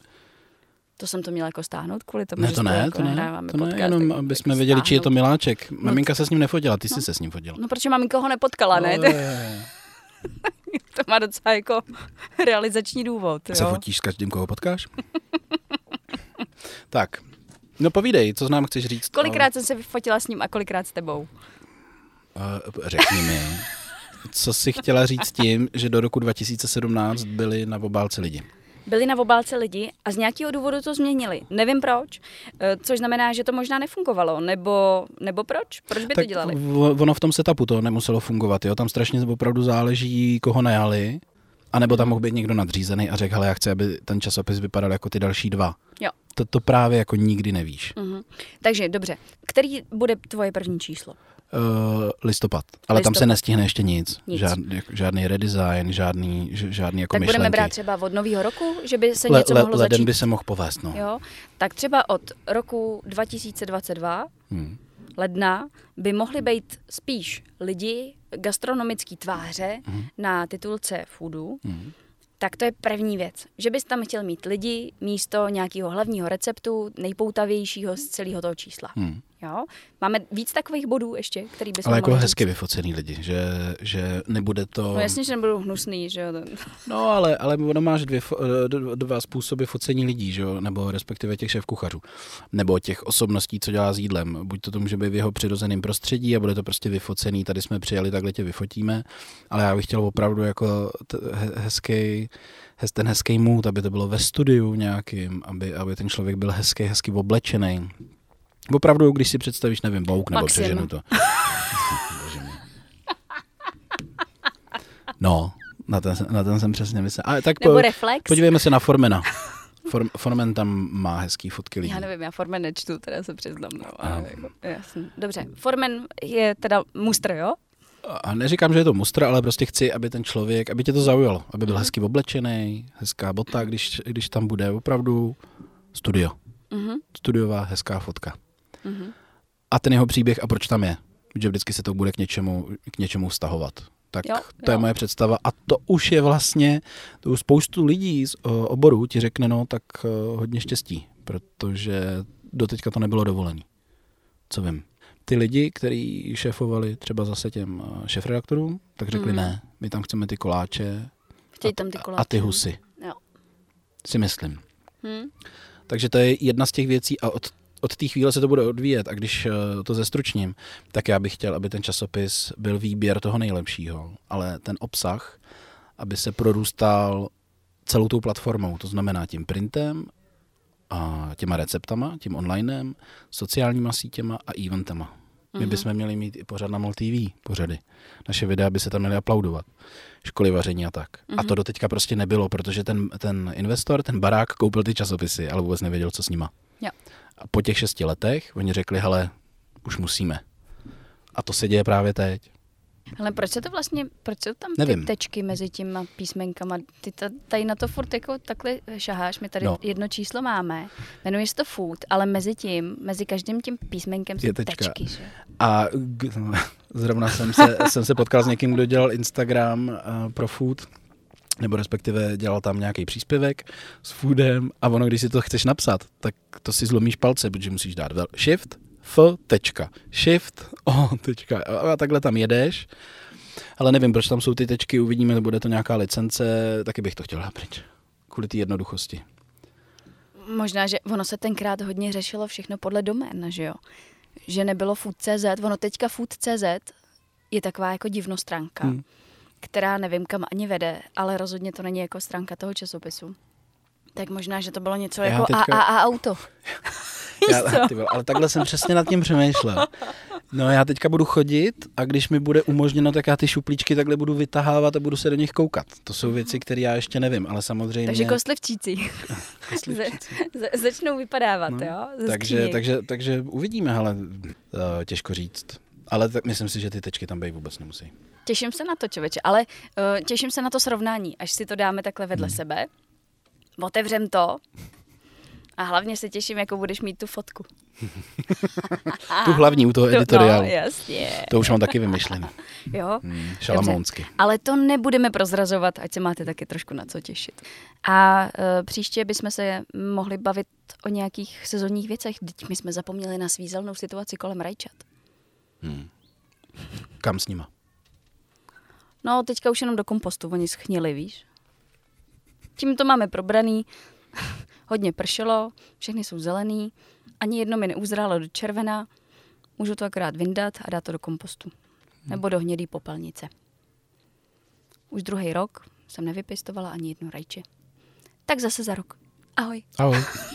To jsem to měla jako stáhnout kvůli tomu, ne, že to ne, jako to ne, to podcast, ne, jenom aby jsme věděli, stáhnout. či je to miláček. Maminka no, se s ním nefotila, ty no, jsi se s ním fotila. No, protože maminka ho nepotkala, ne? to má docela jako realizační důvod. Jo? Se fotíš s každým, koho potkáš? tak, no povídej, co nám chceš říct? Kolikrát jsem se fotila s ním a kolikrát s tebou? Uh, řekni mi, co jsi chtěla říct tím, že do roku 2017 byli na obálce lidi? Byli na obálce lidi a z nějakého důvodu to změnili. Nevím proč, což znamená, že to možná nefungovalo, nebo, nebo proč? Proč by tak to dělali? Ono v tom setupu to nemuselo fungovat, jo? tam strašně opravdu záleží, koho najali, a nebo tam mohl být někdo nadřízený a řekl, hele, já chci, aby ten časopis vypadal jako ty další dva. Jo. To, to právě jako nikdy nevíš. Uh-huh. Takže dobře, který bude tvoje první číslo? Uh, listopad. Ale tam se Listopad. nestihne ještě nic. Nic. Žádný, jako- žádný redesign, žádný, žádný jako tak myšlenky. budeme brát třeba od nového roku, že by se Le, něco le, mohlo leden začít. by se mohl povést, no. Jo? Tak třeba od roku 2022 Hmm. ledna by mohli být spíš lidi gastronomický tváře Mhm. na titulce foodu. Hmm. Tak to je první věc, že bys tam chtěl mít lidi místo nějakého hlavního receptu, nejpoutavějšího z celého toho čísla. Hmm. Jo? Máme víc takových bodů ještě, který bychom Ale jako mohli hezky říct. vyfocený lidi, že, že nebude to... No jasně, že nebudou hnusný, že jo. No, ale, ale ono máš dvě, eh, dva způsoby focení lidí, že jo? nebo respektive těch šéf kuchařů, nebo těch osobností, co dělá s jídlem. Buď to, to může být v jeho přirozeném prostředí a bude to prostě vyfocený, tady jsme přijeli, takhle tě vyfotíme, ale já bych chtěl opravdu jako t- he- hezký, hez, ten hezký mood, aby to bylo ve studiu nějakým, aby, aby ten člověk byl hezký, hezky oblečený. Opravdu, když si představíš, nevím, bouk nebo Maxim. přeženu to. No, na ten, na ten jsem přesně myslel. Ale tak Nebo po, reflex. podívejme se na Formena. Form, Formen tam má hezký fotky lidí. Já nevím, já Formen nečtu, teda se přiznám. No, ale jako, jasný. Dobře, Formen je teda mustr, jo? A neříkám, že je to mustr, ale prostě chci, aby ten člověk, aby tě to zaujalo, aby byl hezky oblečený, hezká bota, když, když tam bude opravdu studio. Mhm. Studiová hezká fotka. Mhm. A ten jeho příběh a proč tam je. Že vždycky se to bude k něčemu, k něčemu vztahovat. Tak Jo, to je jo. moje představa. A to už je vlastně, to už spoustu lidí z o, oboru ti řekne, no tak o, hodně štěstí, protože doteďka to nebylo dovolený. Co vím. Ty lidi, kteří šéfovali třeba zase těm o, šéfredaktorům, tak řekli Mhm. ne, my tam chceme ty koláče Chtějí a, tam ty koláče. a ty husy, Jo. si myslím. Hm? Takže to je jedna z těch věcí a od, od té chvíle se to bude odvíjet. A když eh, to zestručním, tak já bych chtěl, aby ten časopis byl výběr toho nejlepšího, ale ten obsah, aby se prorůstal celou tou platformou, to znamená tím printem, a těma receptama, tím onlinem, sociálníma sítěma a eventama. My Mhm. bychom měli mít i pořád na MOL TV pořady. Naše videa by se tam měly aplaudovat. Školy vaření a tak. A to doteďka prostě nebylo, protože ten, ten investor, ten barák koupil ty časopisy, ale vůbec nevěděl, co s nima. Jo. A po těch šesti letech oni řekli, hele, už musíme. A to se děje právě teď. Ale proč se to vlastně, proč jsou tam Nevím. ty tečky mezi těma písmenkama? Ty ta, tady na to furt jako takhle šaháš, my tady No. no. jedno číslo máme, jmenuje se to food, ale mezi tím, mezi každým tím písmenkem jsou tečka. tečky, že? A zrovna jsem se, jsem se potkal s někým, kdo dělal Instagram uh, pro food, nebo respektive dělal tam nějaký příspěvek s foodem a ono, když si to chceš napsat, tak to si zlomíš palce, protože musíš dát vel- shift, f, tečka, shift, o, tečka a takhle tam jedeš. Ale nevím, proč tam jsou ty tečky, uvidíme, bude to nějaká licence, taky bych to chtěl dát pryč. Kvůli té jednoduchosti. Možná, že ono se tenkrát hodně řešilo všechno podle domén, že jo? Že nebylo food.cz, ono teďka food.cz je taková jako divnostránka, Hmm. Která nevím kam ani vede, ale rozhodně to není jako stránka toho časopisu. Tak možná, že to bylo něco Já jako teďka- AAA auto. Víš Já, co? ty vole, ale takhle jsem přesně nad tím přemýšlel. No já teďka budu chodit a když mi bude umožněno, tak já ty šuplíčky takhle budu vytahávat a budu se do nich koukat. To jsou věci, které já ještě nevím, ale samozřejmě... Takže kostlivčíci Kostlivčíci. Za- za- začnou vypadávat, No, jo? Ze takže, skříněk. takže, takže uvidíme, ale uh, těžko říct. Ale tak myslím si, že ty tečky tam být vůbec nemusí. Těším se na to, člověče, ale uh, těším se na to srovnání, až si to dáme takhle vedle Hmm. sebe. Otevřem to a hlavně se těším, jako budeš mít tu fotku. Tu hlavní u toho To- editoriálu. No, jasně. To už mám taky vymyšlené. Jo? Hmm, šalamounsky. Ale to nebudeme prozrazovat, ať se máte taky trošku na co těšit. A uh, příště bychom se mohli bavit o nějakých sezónních věcech. Teď my jsme zapomněli na svízelnou situaci kolem rajčat. Hmm. Kam s nima? No, teďka už jenom do kompostu, oni schnili, víš. Tím to máme probraný, hodně pršelo, všechny jsou zelený, ani jedno mi neuzrálo do červena, můžu to akorát vyndat a dát to do kompostu. Nebo do hnědý popelnice. Už druhý rok jsem nevypěstovala ani jedno rajče. Tak zase za rok. Ahoj. Ahoj.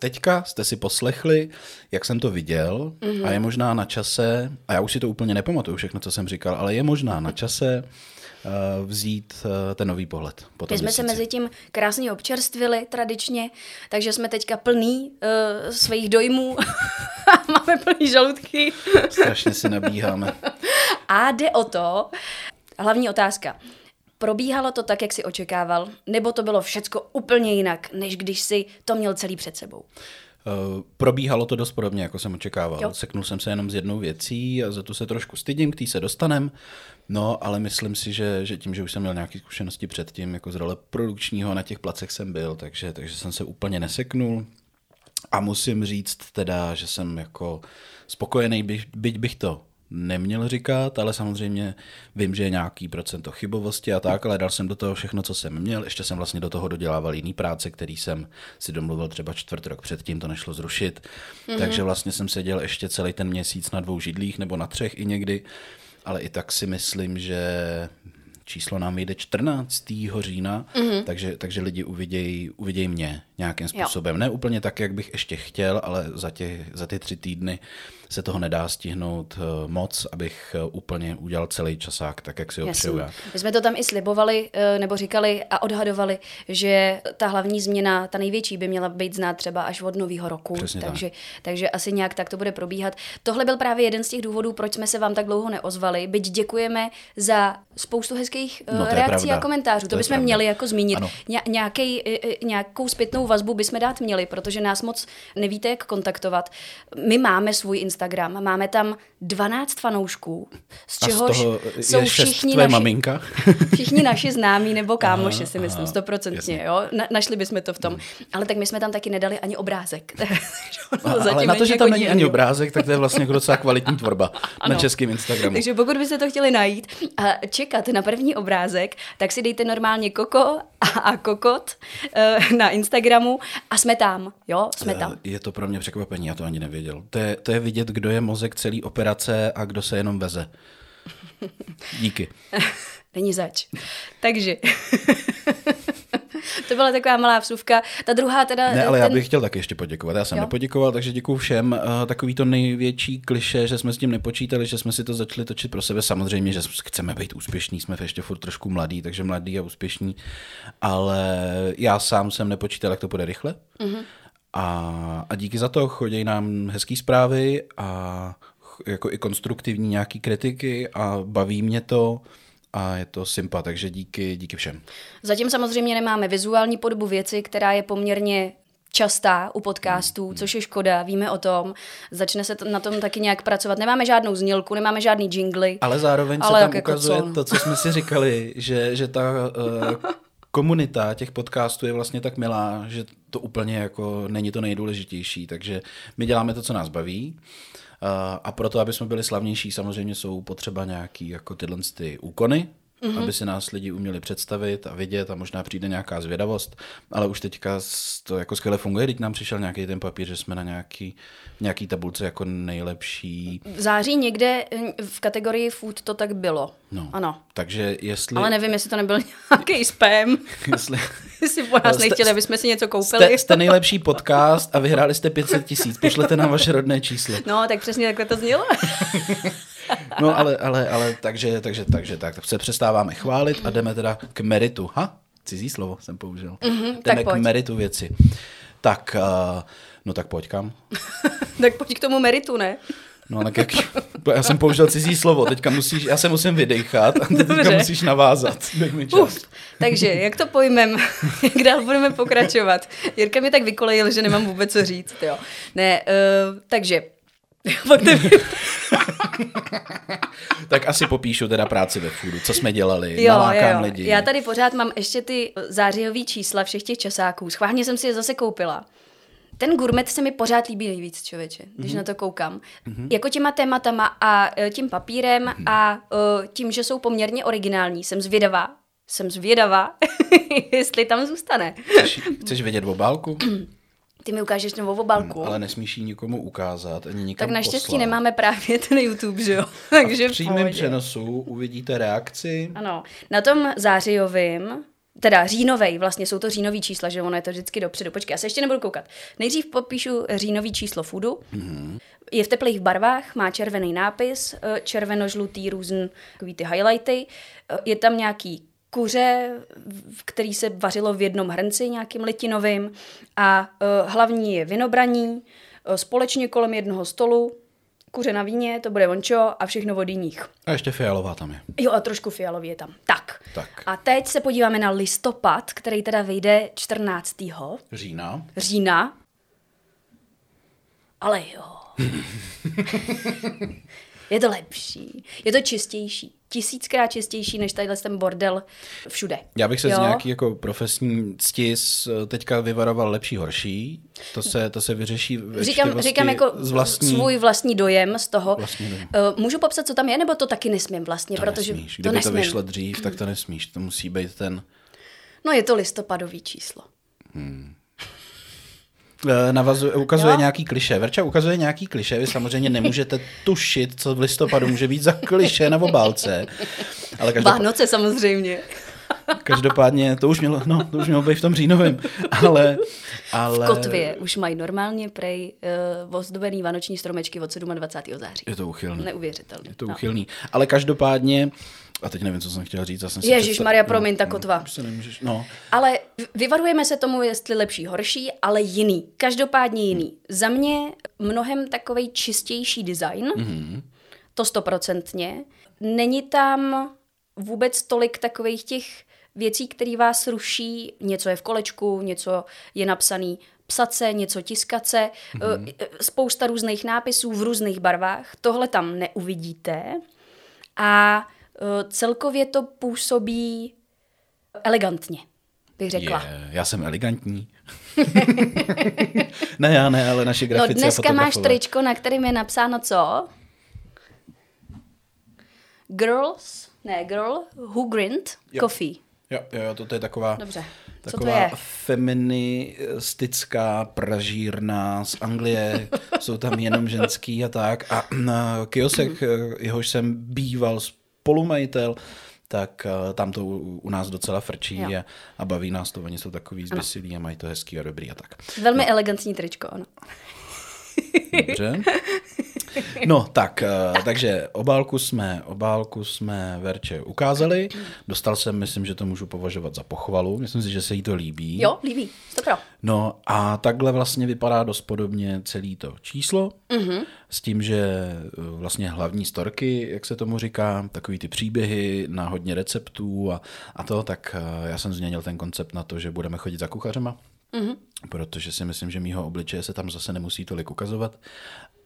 A teďka jste si poslechli, jak jsem to viděl mm-hmm. a je možná na čase, a já už si to úplně nepamatuju všechno, co jsem říkal, ale je možná na čase uh, vzít uh, ten nový pohled. Po My jsme měsíci. se mezi tím krásně občerstvili tradičně, takže jsme teďka plný uh, svých dojmů máme plný žaludky. Strašně si nabíháme. a jde o to, hlavní otázka. Probíhalo to tak, jak si očekával, nebo to bylo všecko úplně jinak, než když si to měl celý před sebou? Uh, probíhalo to dost podobně, jako jsem očekával. Jo. Seknul jsem se jenom s jednou věcí a za to se trošku stydím, k tý se dostanem. No, ale myslím si, že, že tím, že už jsem měl nějaké zkušenosti předtím, jako z role produkčního, na těch placech jsem byl, takže, takže jsem se úplně neseknul. A musím říct teda, že jsem jako spokojený, byť bych to neměl říkat, ale samozřejmě vím, že je nějaký procento chybovosti a tak, ale dal jsem do toho všechno, co jsem měl. Ještě jsem vlastně do toho dodělával jiný práce, který jsem si domluvil třeba čtvrt rok předtím, to nešlo zrušit. Mm-hmm. Takže vlastně jsem seděl ještě celý ten měsíc na dvou židlích nebo na třech i někdy, ale i tak si myslím, že číslo nám vyjde 14. října, mm-hmm. takže, takže lidi uvidějí uviděj mě nějakým způsobem. Jo. Ne úplně tak, jak bych ještě chtěl, ale za, tě, za ty tři týdny se toho nedá stihnout eh, moc, abych eh, úplně udělal celý časák tak, jak si ho přeju já. My jsme to tam i slibovali, eh, nebo říkali a odhadovali, že ta hlavní změna, ta největší, by měla být znát třeba až od nového roku. Přesně takže, tak. takže asi nějak tak to bude probíhat. Tohle byl právě jeden z těch důvodů, proč jsme se vám tak dlouho neozvali. Byť děkujeme za spoustu hezkých no, reakcí pravda. a komentářů. To, to bychom měli jako zmínit. Ně, nějaký, nějakou zpětnou vazbu bychom dát měli, protože nás moc nevíte, jak kontaktovat. My máme svůj Instagram, máme tam 12 fanoušků, z čehož jsou všichni naši, maminka? všichni naši známí nebo kámoši, si myslím, stoprocentně. Jo? Na, našli bychom to v tom. Ale tak my jsme tam taky nedali ani obrázek. a, ale na to, že tam jako není ani obrázek, tak to je vlastně jako docela kvalitní tvorba ano. na českém Instagramu. Takže pokud byste to chtěli najít a čekat na první obrázek, tak si dejte normálně Koko a, a Kokot uh, na Instagramu a jsme tam, jo, jsme tam. Je to pro mě překvapení, já to ani nevěděl. To je, to je vidět, kdo je mozek celý operace a kdo se jenom veze. Díky. Není zač. Takže... to byla taková malá vsuvka. Ta druhá teda... Ne, ale ten... já bych chtěl taky ještě poděkovat. Já jsem jo? nepoděkoval, takže děkuji všem. Uh, takový to největší kliše, že jsme s tím nepočítali, že jsme si to začali točit pro sebe. Samozřejmě, že chceme být úspěšní, jsme ještě furt trošku mladí, takže mladí a úspěšní. Ale já sám jsem nepočítal, jak to bude rychle. Mm-hmm. A, a díky za to chodí nám hezké zprávy a jako i konstruktivní nějaký kritiky a baví mě to a je to sympa, takže díky, díky všem. Zatím samozřejmě nemáme vizuální podobu věci, která je poměrně častá u podcastů, hmm. což je škoda, víme o tom. Začne se na tom taky nějak pracovat. Nemáme žádnou znělku, nemáme žádný jingly. Ale zároveň ale se tam jako ukazuje co? to, co jsme si říkali, že, že ta uh, komunita těch podcastů je vlastně tak milá, že to úplně jako není to nejdůležitější. Takže my děláme to, co nás baví. A proto, aby jsme byli slavnější, samozřejmě jsou potřeba nějaký jako tyhle ty úkony, mm-hmm. aby si nás lidi uměli představit a vidět a možná přijde nějaká zvědavost, ale už teďka to jako skvěle funguje, teď nám přišel nějaký ten papír, že jsme na nějaký, nějaký tabulce jako nejlepší. V září někde v kategorii food to tak bylo. No, ano. Takže jestli... Ale nevím, jestli to nebyl nějaký spam. jestli... jestli po nás nechtěli, aby jsme si něco koupili. Jste, jste nejlepší podcast a vyhráli jste 500 tisíc. Pošlete nám vaše rodné číslo. No, tak přesně takhle to znělo. No ale, ale, ale takže, takže, takže tak se přestáváme chválit a jdeme teda k meritu. Ha? Cizí slovo jsem použil. Mm-hmm, jdeme k meritu věci. Tak, uh, no tak pojď kam. tak pojď k tomu meritu, ne? No tak jak, já jsem použil cizí slovo, teďka musíš, já se musím vydechat a teďka musíš navázat. mi čas. Uf, takže, jak to pojmem, jak dál budeme pokračovat. Jirka mi tak vykolejil, že nemám vůbec co říct. Jo. Ne, uh, takže tak asi popíšu teda práci ve foodu, co jsme dělali, jo, nalákám jo, lidi. Já tady pořád mám ještě ty zářijové čísla všech těch časáků. Schválně jsem si je zase koupila. Ten gourmet se mi pořád líbí nejvíc, člověče, když mm-hmm. na to koukám. Mm-hmm. Jako těma tématama a e, tím papírem mm-hmm. a uh, tím, že jsou poměrně originální. Jsem zvědavá, jsem zvědavá, jestli tam zůstane. Chceš, chceš vědět o bálku? Ty mi ukážeš novou obalku. Hmm, ale nesmíš ji nikomu ukázat, ani nikam Tak naštěstí poslat. nemáme právě ten YouTube, že jo? Takže v přímém přenosu uvidíte reakci. Ano. Na tom zářijovým teda říjnovej, vlastně jsou to říjnový čísla, že ono je to vždycky dopředu. Počkej, já se ještě nebudu koukat. Nejdřív popíšu říjnový číslo foodu. Mm-hmm. Je v teplých barvách, má červený nápis, eh, červeno-žlutý různý takový ty highlighty. Eh, Je tam nějaký kuře, v- který se vařilo v jednom hrnci nějakým litinovým a uh, hlavní je vinobraní, uh, společně kolem jednoho stolu, kuře na víně, to bude vončo a všechno od jiných. A ještě fialová tam je. Jo, a trošku fialový je tam. Tak. Tak. A teď se podíváme na listopad, který teda vyjde 14. Října. října. Ale jo. je to lepší. Je to čistější. Tisíckrát čistější, než tadyhle ten bordel všude. Já bych se jo? z nějaký jako profesní ctis eh, teďka vyvaroval lepší horší. To se, to se vyřeší ve Říkám, říkám jako z vlastní... svůj vlastní dojem z toho. Vlastní dojem. Uh, můžu popsat, co tam je, nebo to taky nesmím vlastně? To protože nesmíš. to Kdyby to, nesmím. vyšlo dřív, tak to nesmíš. To musí být ten... No je to listopadový číslo. Eh, Navazuje, ukazuje Jo. nějaký kliše. Verča ukazuje nějaký kliše. Vy samozřejmě nemůžete tušit, co v listopadu může být za kliše na obálce. Ale každopádně, Vánoce samozřejmě. Každopádně to už mělo, no, to už mělo být v tom říjnovém. Ale, ale... V Kotvě už mají normálně prej uh, ozdobený vánoční stromečky od 27. září. Je to uchylný. Neuvěřitelné. Je to No. uchylný. Ale každopádně, a teď nevím, co jsem chtěl říct. Já jsem Ježíš představ- Maria, no, promiň, ta no, kotva. už se nemůžeš, no. Ale vyvarujeme se tomu, jestli lepší, horší, ale jiný. Každopádně jiný. Za mě mnohem takovej čistější design, mm-hmm. to stoprocentně. Není tam vůbec tolik takových těch věcí, které vás ruší. Něco je v kolečku, něco je napsaný psace, něco tiskace, mm-hmm. spousta různých nápisů v různých barvách. Tohle tam neuvidíte. A eh, celkově to působí elegantně, bych řekla. Je, já jsem elegantní. ne, já ne, ale naši No grafici a dneska máš tričko, na kterém je napsáno co? Girls, ne, girl, who grinned Jo. coffee. Jo, jo, jo, to, to je taková, Dobře. Co to taková je? feministická pražírna z Anglie. Jsou tam jenom ženský a tak. A na kiosek, Mhm. jehož jsem býval spolumajitel, tak eh, tam to u, u nás docela frčí Jo. a, a baví nás to. Oni jsou takový zběsilí a mají to hezký a dobrý a tak. Velmi elegantní tričko, ano. Dobře. No, tak, eh, takže obálku jsme, obálku jsme Verče ukázali. Dostal jsem, myslím, že to můžu považovat za pochvalu. Myslím si, že se jí to líbí. Jo, líbí, to pro. No a takhle vlastně vypadá dost podobně celý to číslo, mm-hmm. s tím, že eh, vlastně hlavní storky, jak se tomu říká, takový ty příběhy na hodně receptů a, a to, tak eh, já jsem změnil ten koncept na to, že budeme chodit za kuchařema, mm-hmm. protože si myslím, že mýho obličeje se tam zase nemusí tolik ukazovat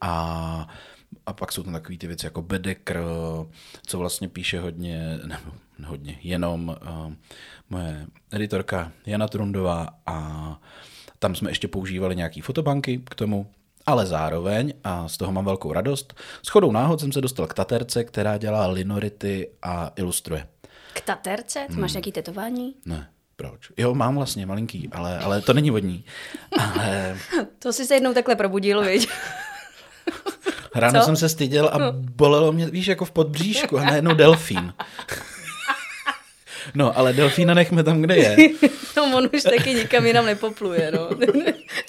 a a pak jsou tam takové ty věci jako Bedekr, co vlastně píše hodně, nebo hodně, jenom uh, moje editorka Jana Trundová a tam jsme ještě používali nějaký fotobanky k tomu, ale zároveň, a z toho mám velkou radost, s chodou náhod jsem se dostal k taterce, která dělá linority a ilustruje. K taterce, ty máš nějaký tetování? Ne, proč? Jo, mám vlastně malinký, ale, ale to není vodní. Ale To jsi se jednou takhle probudil, viď? ráno Co? jsem se styděl a bolelo mě, víš, jako v podbříšku a najednou delfín. No, ale delfína nechme tam, kde je. No on už taky nikam jinam nepopluje, no.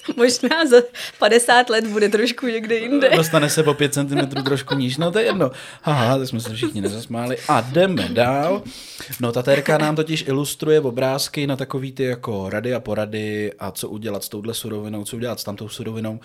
Možná za 50 let bude trošku někde jinde. Dostane se po 5 cm trošku níž, no to je jedno. Haha, tak jsme se všichni nezasmáli. A jdeme dál. No ta terka nám totiž ilustruje obrázky na takový ty jako rady a porady a co udělat s touhle surovinou, co udělat s tamtou surovinou,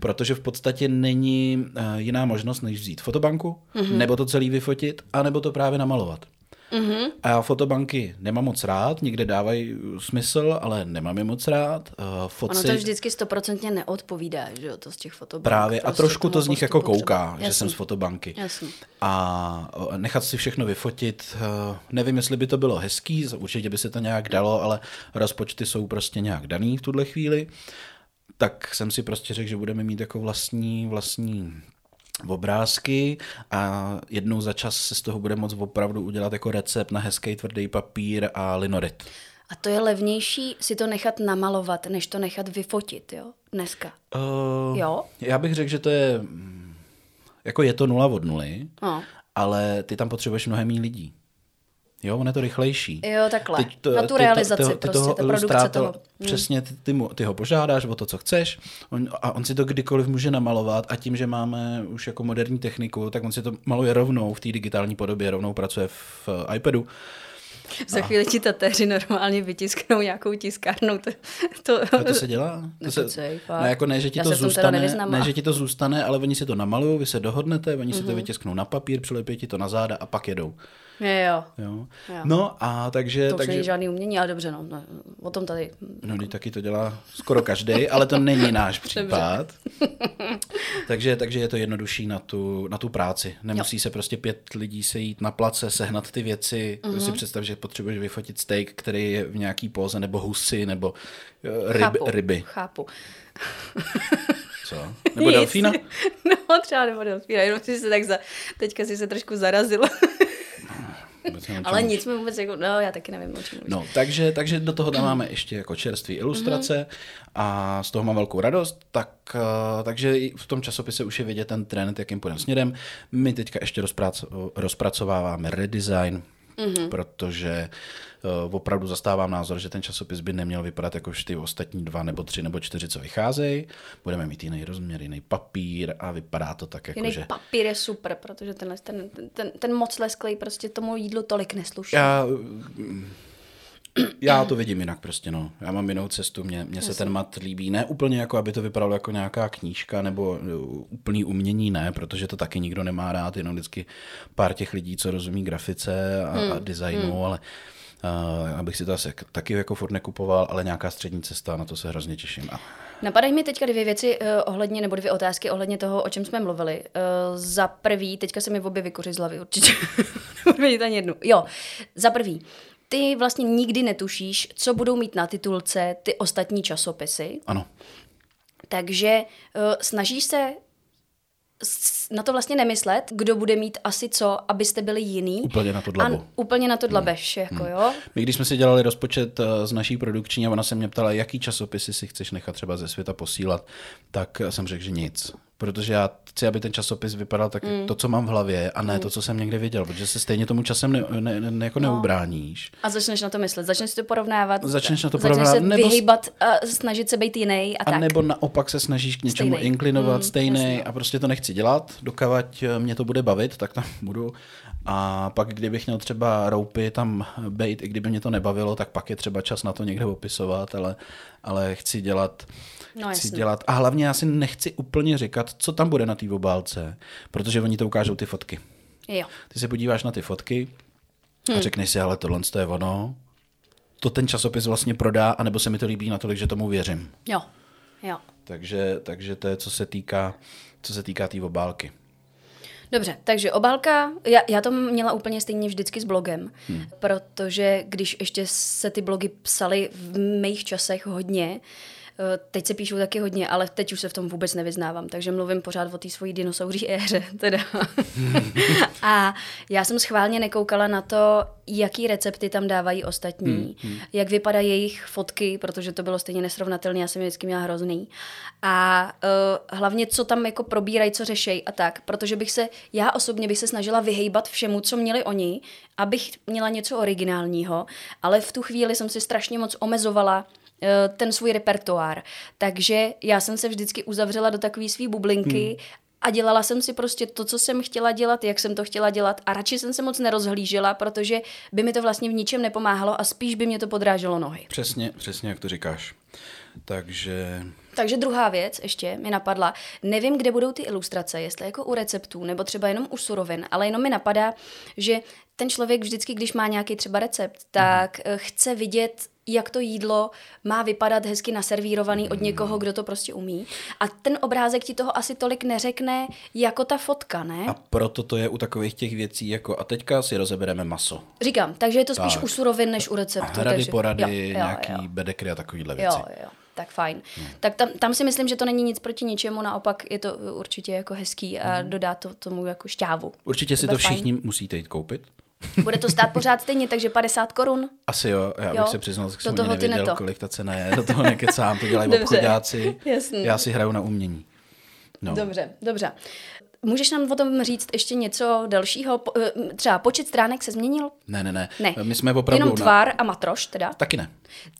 protože v podstatě není uh, jiná možnost, než vzít fotobanku, mm-hmm. nebo to celý vyfotit, anebo to právě namalovat. Mm-hmm. A já fotobanky nemám moc rád, někde dávají smysl, ale nemám je moc rád. Uh, Ono foci... to vždycky stoprocentně neodpovídá, že jo, to z těch fotobank. Právě a prostě trošku to z nich jako kouká, třeba. že Jasný. jsem z fotobanky. Jasný. A o, nechat si všechno vyfotit, eh, nevím, jestli by to bylo hezký, určitě by se to nějak dalo, ale rozpočty jsou prostě nějak daný v tuhle chvíli. Tak jsem si prostě řekl, že budeme mít jako vlastní, vlastní obrázky a jednou za čas se z toho bude moct opravdu udělat jako recept na hezký tvrdý papír a linorit. A to je levnější si to nechat namalovat, než to nechat vyfotit, jo, dneska. Uh, Jo? Já bych řekl, že to je, mm, jako je to nula od nuly, No. ale ty tam potřebuješ mnohem méně lidí. Jo, on je to rychlejší. Jo, takhle. Teď to, na tu ty, realizaci, ty, ty, ty prostě, toho ta produkce toho. Hmm. Přesně, ty, ty, mu, ty ho požádáš o to, co chceš on, a on si to kdykoliv může namalovat a tím, že máme už jako moderní techniku, tak on si to maluje rovnou v té digitální podobě, rovnou pracuje v iPadu. Za chvíli ti tatéři normálně vytisknou nějakou tiskárnou. To, to... A to se dělá? To se, Nekecej, ne, jako ne, že ti to zůstane, ne, že ti to zůstane, ale oni si to namalují, vy se dohodnete, oni mm-hmm. si to mhm. vytisknou na papír, přilepí ti to na záda a pak jedou. Je, jo. jo. jo. No a takže... To takže... není žádný umění, ale dobře, no, no o tom tady... No, taky to dělá skoro každý, ale to není náš případ. takže, takže je to jednodušší na tu, na tu práci. Nemusí jo. se prostě pět lidí sejít na place, sehnat ty věci. Mm-hmm. Si představ, že potřebuješ vyfotit steak, který je v nějaký póze, nebo husy, nebo eh, ryb, Chápu. ryby. Chápu. Co? Nebo delfína? No, třeba nebo delfína, jenom si se tak za... Teďka si se trošku zarazil. Ale nic mi vůbec jako, no já taky nevím, o čem No, takže, takže do toho tam máme ještě jako čerstvé ilustrace mm-hmm. a z toho mám velkou radost, tak, uh, takže v tom časopise už je vidět ten trend, jakým půjdeme směrem. My teďka ještě rozpracováváme redesign, mm-hmm. protože uh, opravdu zastávám názor, že ten časopis by neměl vypadat jako ty ostatní dva nebo tři nebo čtyři, co vycházejí. Budeme mít jiný rozměr, jiný papír a vypadá to tak, jako jiný že... papír je super, protože ten, ten, ten, ten moc lesklej prostě tomu jídlu tolik nesluší. Já, já to vidím jinak prostě, no. Já mám jinou cestu, mně, mně se ten mat líbí. Ne úplně jako, aby to vypadalo jako nějaká knížka nebo uh, úplný umění, ne, protože to taky nikdo nemá rád, jenom vždycky pár těch lidí, co rozumí grafice a, hmm. a designu, hmm. ale uh, abych si to asi taky jako furt nekupoval, ale nějaká střední cesta, na to se hrozně těším. A... Napadají mi teďka dvě věci uh, ohledně, nebo dvě otázky ohledně toho, o čem jsme mluvili. Uh, za prvý, teďka se mi obě vykoří z hlavy, určitě. Nebudu ani jednu. Jo, za prvý, ty vlastně nikdy netušíš, co budou mít na titulce ty ostatní časopisy. Ano. Takže uh, snažíš se na to vlastně nemyslet, kdo bude mít asi co, abyste byli jiný. Úplně na to dlabu. A úplně na to dlabeš, hmm. jako hmm. jo. My když jsme si dělali rozpočet eh, z naší produkční a ona se mě ptala, jaký časopisy si chceš nechat třeba ze světa posílat, tak jsem řekl, že nic protože já chci, aby ten časopis vypadal tak, mm. to, co mám v hlavě, a ne mm. to, co jsem někde viděl, protože se stejně tomu časem ne, ne, ne, jako no. neubráníš. A začneš na to myslet, začneš si to porovnávat, začneš na to porovnávat, se nebo vyhýbat a snažit se být jiný a, a tak. nebo naopak se snažíš k něčemu stejnej. inklinovat, mm, stejný jasně. a prostě to nechci dělat, dokavať eh, mě to bude bavit, tak tam budu. A pak, kdybych měl třeba roupy tam být, i kdyby mě to nebavilo, tak pak je třeba čas na to někde opisovat, ale, ale chci dělat no, chci jasný. dělat. A hlavně já si nechci úplně říkat, co tam bude na té obálce, protože oni to ukážou ty fotky. Jo. Ty se podíváš na ty fotky a hmm. řekneš si, ale tohle je ono. To ten časopis vlastně prodá, anebo se mi to líbí natolik, že tomu věřím. Jo, jo. Takže, takže to je, co se týká co se týká té tý obálky. Dobře, takže obálka, já, já to měla úplně stejně vždycky s blogem, hmm. protože když ještě se ty blogy psaly v mých časech hodně, Eh, teď se píšou taky hodně, ale teď už se v tom vůbec nevyznávám, takže mluvím pořád o té svojí dinosauří éře. Teda. a já jsem schválně nekoukala na to, jaký recepty tam dávají ostatní, hmm, hmm. jak vypadají jejich fotky, protože to bylo stejně nesrovnatelné, já jsem je vždycky měla hrozný. A uh, hlavně, co tam jako probírají, co řešejí a tak, protože bych se, já osobně bych se snažila vyhejbat všemu, co měli oni, abych měla něco originálního, ale v tu chvíli jsem si strašně moc omezovala Eh, ten svůj repertoár. Takže já jsem se vždycky uzavřela do takové své bublinky hmm. a dělala jsem si prostě to, co jsem chtěla dělat, jak jsem to chtěla dělat a radši jsem se moc nerozhlížela, protože by mi to vlastně v ničem nepomáhalo a spíš by mě to podráželo nohy. Přesně, přesně jak to říkáš. Takže... Takže druhá věc ještě mi napadla, nevím, kde budou ty ilustrace, jestli jako u receptů, nebo třeba jenom u surovin, ale jenom mi napadá, že ten člověk vždycky, když má nějaký třeba recept, tak mm. chce vidět jak to jídlo má vypadat hezky naservírovaný od někoho, kdo to prostě umí. A ten obrázek ti toho asi tolik neřekne jako ta fotka, ne? A proto to je u takových těch věcí jako a teďka si rozebereme maso. Říkám, takže je to spíš tak. u surovin než u receptu. Hrady, takže... porady, jo, jo, nějaký jo. bedekry a takovýhle věci. Jo, jo tak fajn. Hmm. Tak tam, tam si myslím, že to není nic proti ničemu, naopak je to určitě jako hezký a hmm. dodá to tomu jako šťávu. Určitě si to všichni fajn. musíte jít koupit. Bude to stát pořád stejně, takže 50 korun? Asi jo, já bych jo. se přiznal, že jsem toho nevěděl, neto. kolik ta cena je, do toho nekecám, to dělají obchodáci, já si hraju na umění. No. Dobře, dobře. Můžeš nám o tom říct ještě něco dalšího? Eh, třeba počet stránek se změnil? Ne, ne, ne. Ne. My jsme opravdu... Jenom tvar a matroš teda? Taky ne.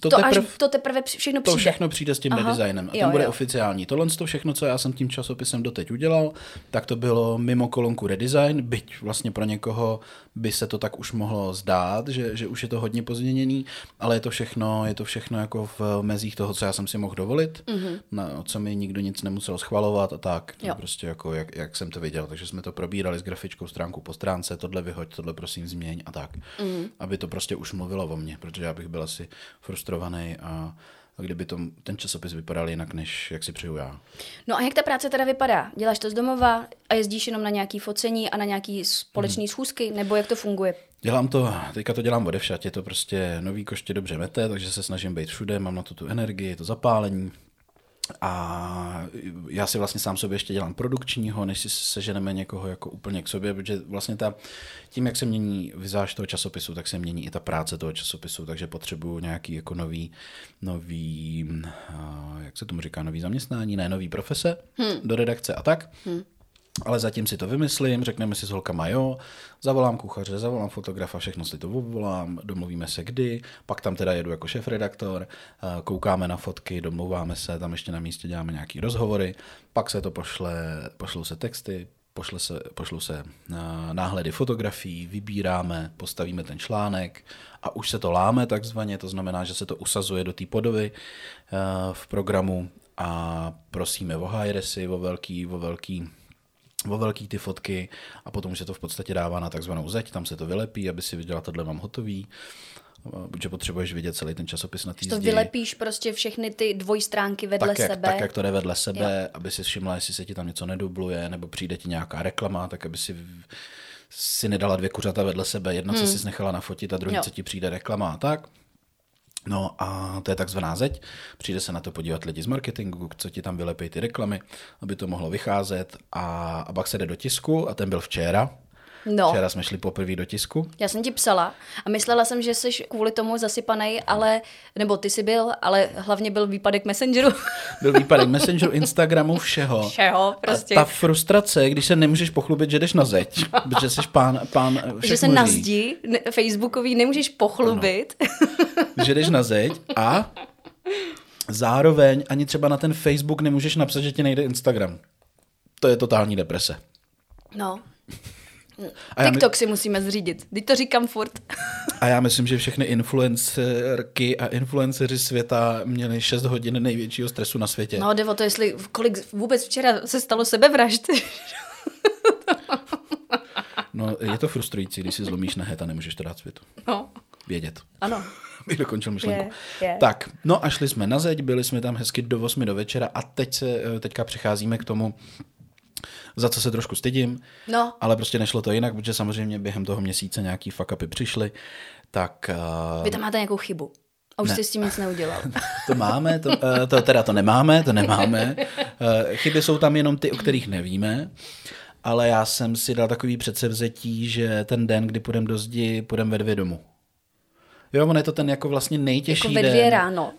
To, to, teprv, až, to teprve všechno to přijde. všechno přijde s tím Aha. redesignem a ten Jo, bude jo. oficiální. Tohle to všechno, co já jsem tím časopisem doteď udělal, tak to bylo mimo kolonku redesign, byť vlastně pro někoho by se to tak už mohlo zdát, že, že už je to hodně pozměněný, ale je to všechno, je to všechno jako v mezích toho, co já jsem si mohl dovolit, mm-hmm. na, co mi nikdo nic nemusel schvalovat a tak. To Jo. prostě jako, jak, jak, jsem to viděl. Takže jsme to probírali s grafičkou stránku po stránce, tohle vyhoď, tohle prosím změň a tak. Mm-hmm. Aby to prostě už mluvilo o mně, protože já bych byl asi frustrovaný a a kdyby to, ten časopis vypadal jinak, než jak si přeju já. No a jak ta práce teda vypadá? Děláš to z domova a jezdíš jenom na nějaký focení a na nějaký společný schůzky? Nebo jak to funguje? Dělám to, teďka to dělám odevšat, je to prostě nový koště dobře mete, takže se snažím být všude, mám na to tu energii, to zapálení. A já si vlastně sám sobě ještě dělám produkčního, než si seženeme někoho jako úplně k sobě, protože vlastně ta, tím, jak se mění vizáž toho časopisu, tak se mění i ta práce toho časopisu, takže potřebuju nějaký jako nový, nový, a jak se tomu říká, nový zaměstnání, ne nový profese hmm. do redakce a tak. Hmm. Ale zatím si to vymyslím, řekneme si s holkama jo, zavolám kuchaře, zavolám fotografa, všechno si to obvolám, domluvíme se kdy, pak tam teda jedu jako šéf-redaktor, eh, koukáme na fotky, domlouváme se, tam ještě na místě děláme nějaký rozhovory, pak se to pošle, pošlou se texty, pošle se, pošlou se eh, náhledy fotografií, vybíráme, postavíme ten článek a už se to láme takzvaně, to znamená, že se to usazuje do té podoby eh, v programu a prosíme o high o velký, o velký o velký ty fotky a potom se to v podstatě dává na takzvanou zeď, tam se to vylepí, aby si viděla, tohle mám hotový, protože potřebuješ vidět celý ten časopis na té To vylepíš prostě všechny ty dvojstránky vedle tak, jak, sebe. tak, jak to jde vedle sebe, jo. aby si všimla, jestli se ti tam něco nedubluje, nebo přijde ti nějaká reklama, tak aby si si nedala dvě kuřata vedle sebe, jedna hmm. se si nechala nafotit a druhý Jo. se ti přijde reklama a tak. No a to je takzvaná zeď. Přijde se na to podívat lidi z marketingu, co ti tam vylepí ty reklamy, aby to mohlo vycházet. A, a pak se jde do tisku a ten byl včera. No. Včera jsme šli poprvé do tisku. Já jsem ti psala a myslela jsem, že jsi kvůli tomu zasypanej, ale, nebo ty jsi byl, ale hlavně byl výpadek Messengeru. Byl výpadek Messengeru, Instagramu, všeho. Všeho, prostě. A ta frustrace, když se nemůžeš pochlubit, že jdeš na zeď, protože jsi pán, pán že se na zdi ne, Facebookový nemůžeš pochlubit. že jdeš na zeď a zároveň ani třeba na ten Facebook nemůžeš napsat, že ti nejde Instagram. To je totální deprese. No. A já, my, TikTok si musíme zřídit. Teď to říkám furt. a já myslím, že všechny influencerky a influenceři světa měli 6 hodin největšího stresu na světě. No, jde o to, jestli kolik vůbec včera se stalo sebevražd. No, je to frustrující, když si zlomíš nehet a nemůžeš to dát světu. No, Vědět. ano. Bych dokončil myšlenku. Je, je. Tak, no a šli jsme na zeď, byli jsme tam hezky do 8 do večera a teď se, teďka přicházíme k tomu, za co se trošku stydím, No. ale prostě nešlo to jinak, protože samozřejmě během toho měsíce nějaký fuck upy přišly, tak uh, Vy tam máte nějakou chybu. A už Ne. jsi s tím nic neudělal. to máme, to, uh, to teda to nemáme, to nemáme. Uh, chyby jsou tam jenom ty, o kterých nevíme, ale já jsem si dal takový předsevzetí, že ten den, kdy půjdeme do zdi, půjdeme ve dvě domů. Jo, on je to ten jako vlastně nejtěžší jako ve den. dvě ráno.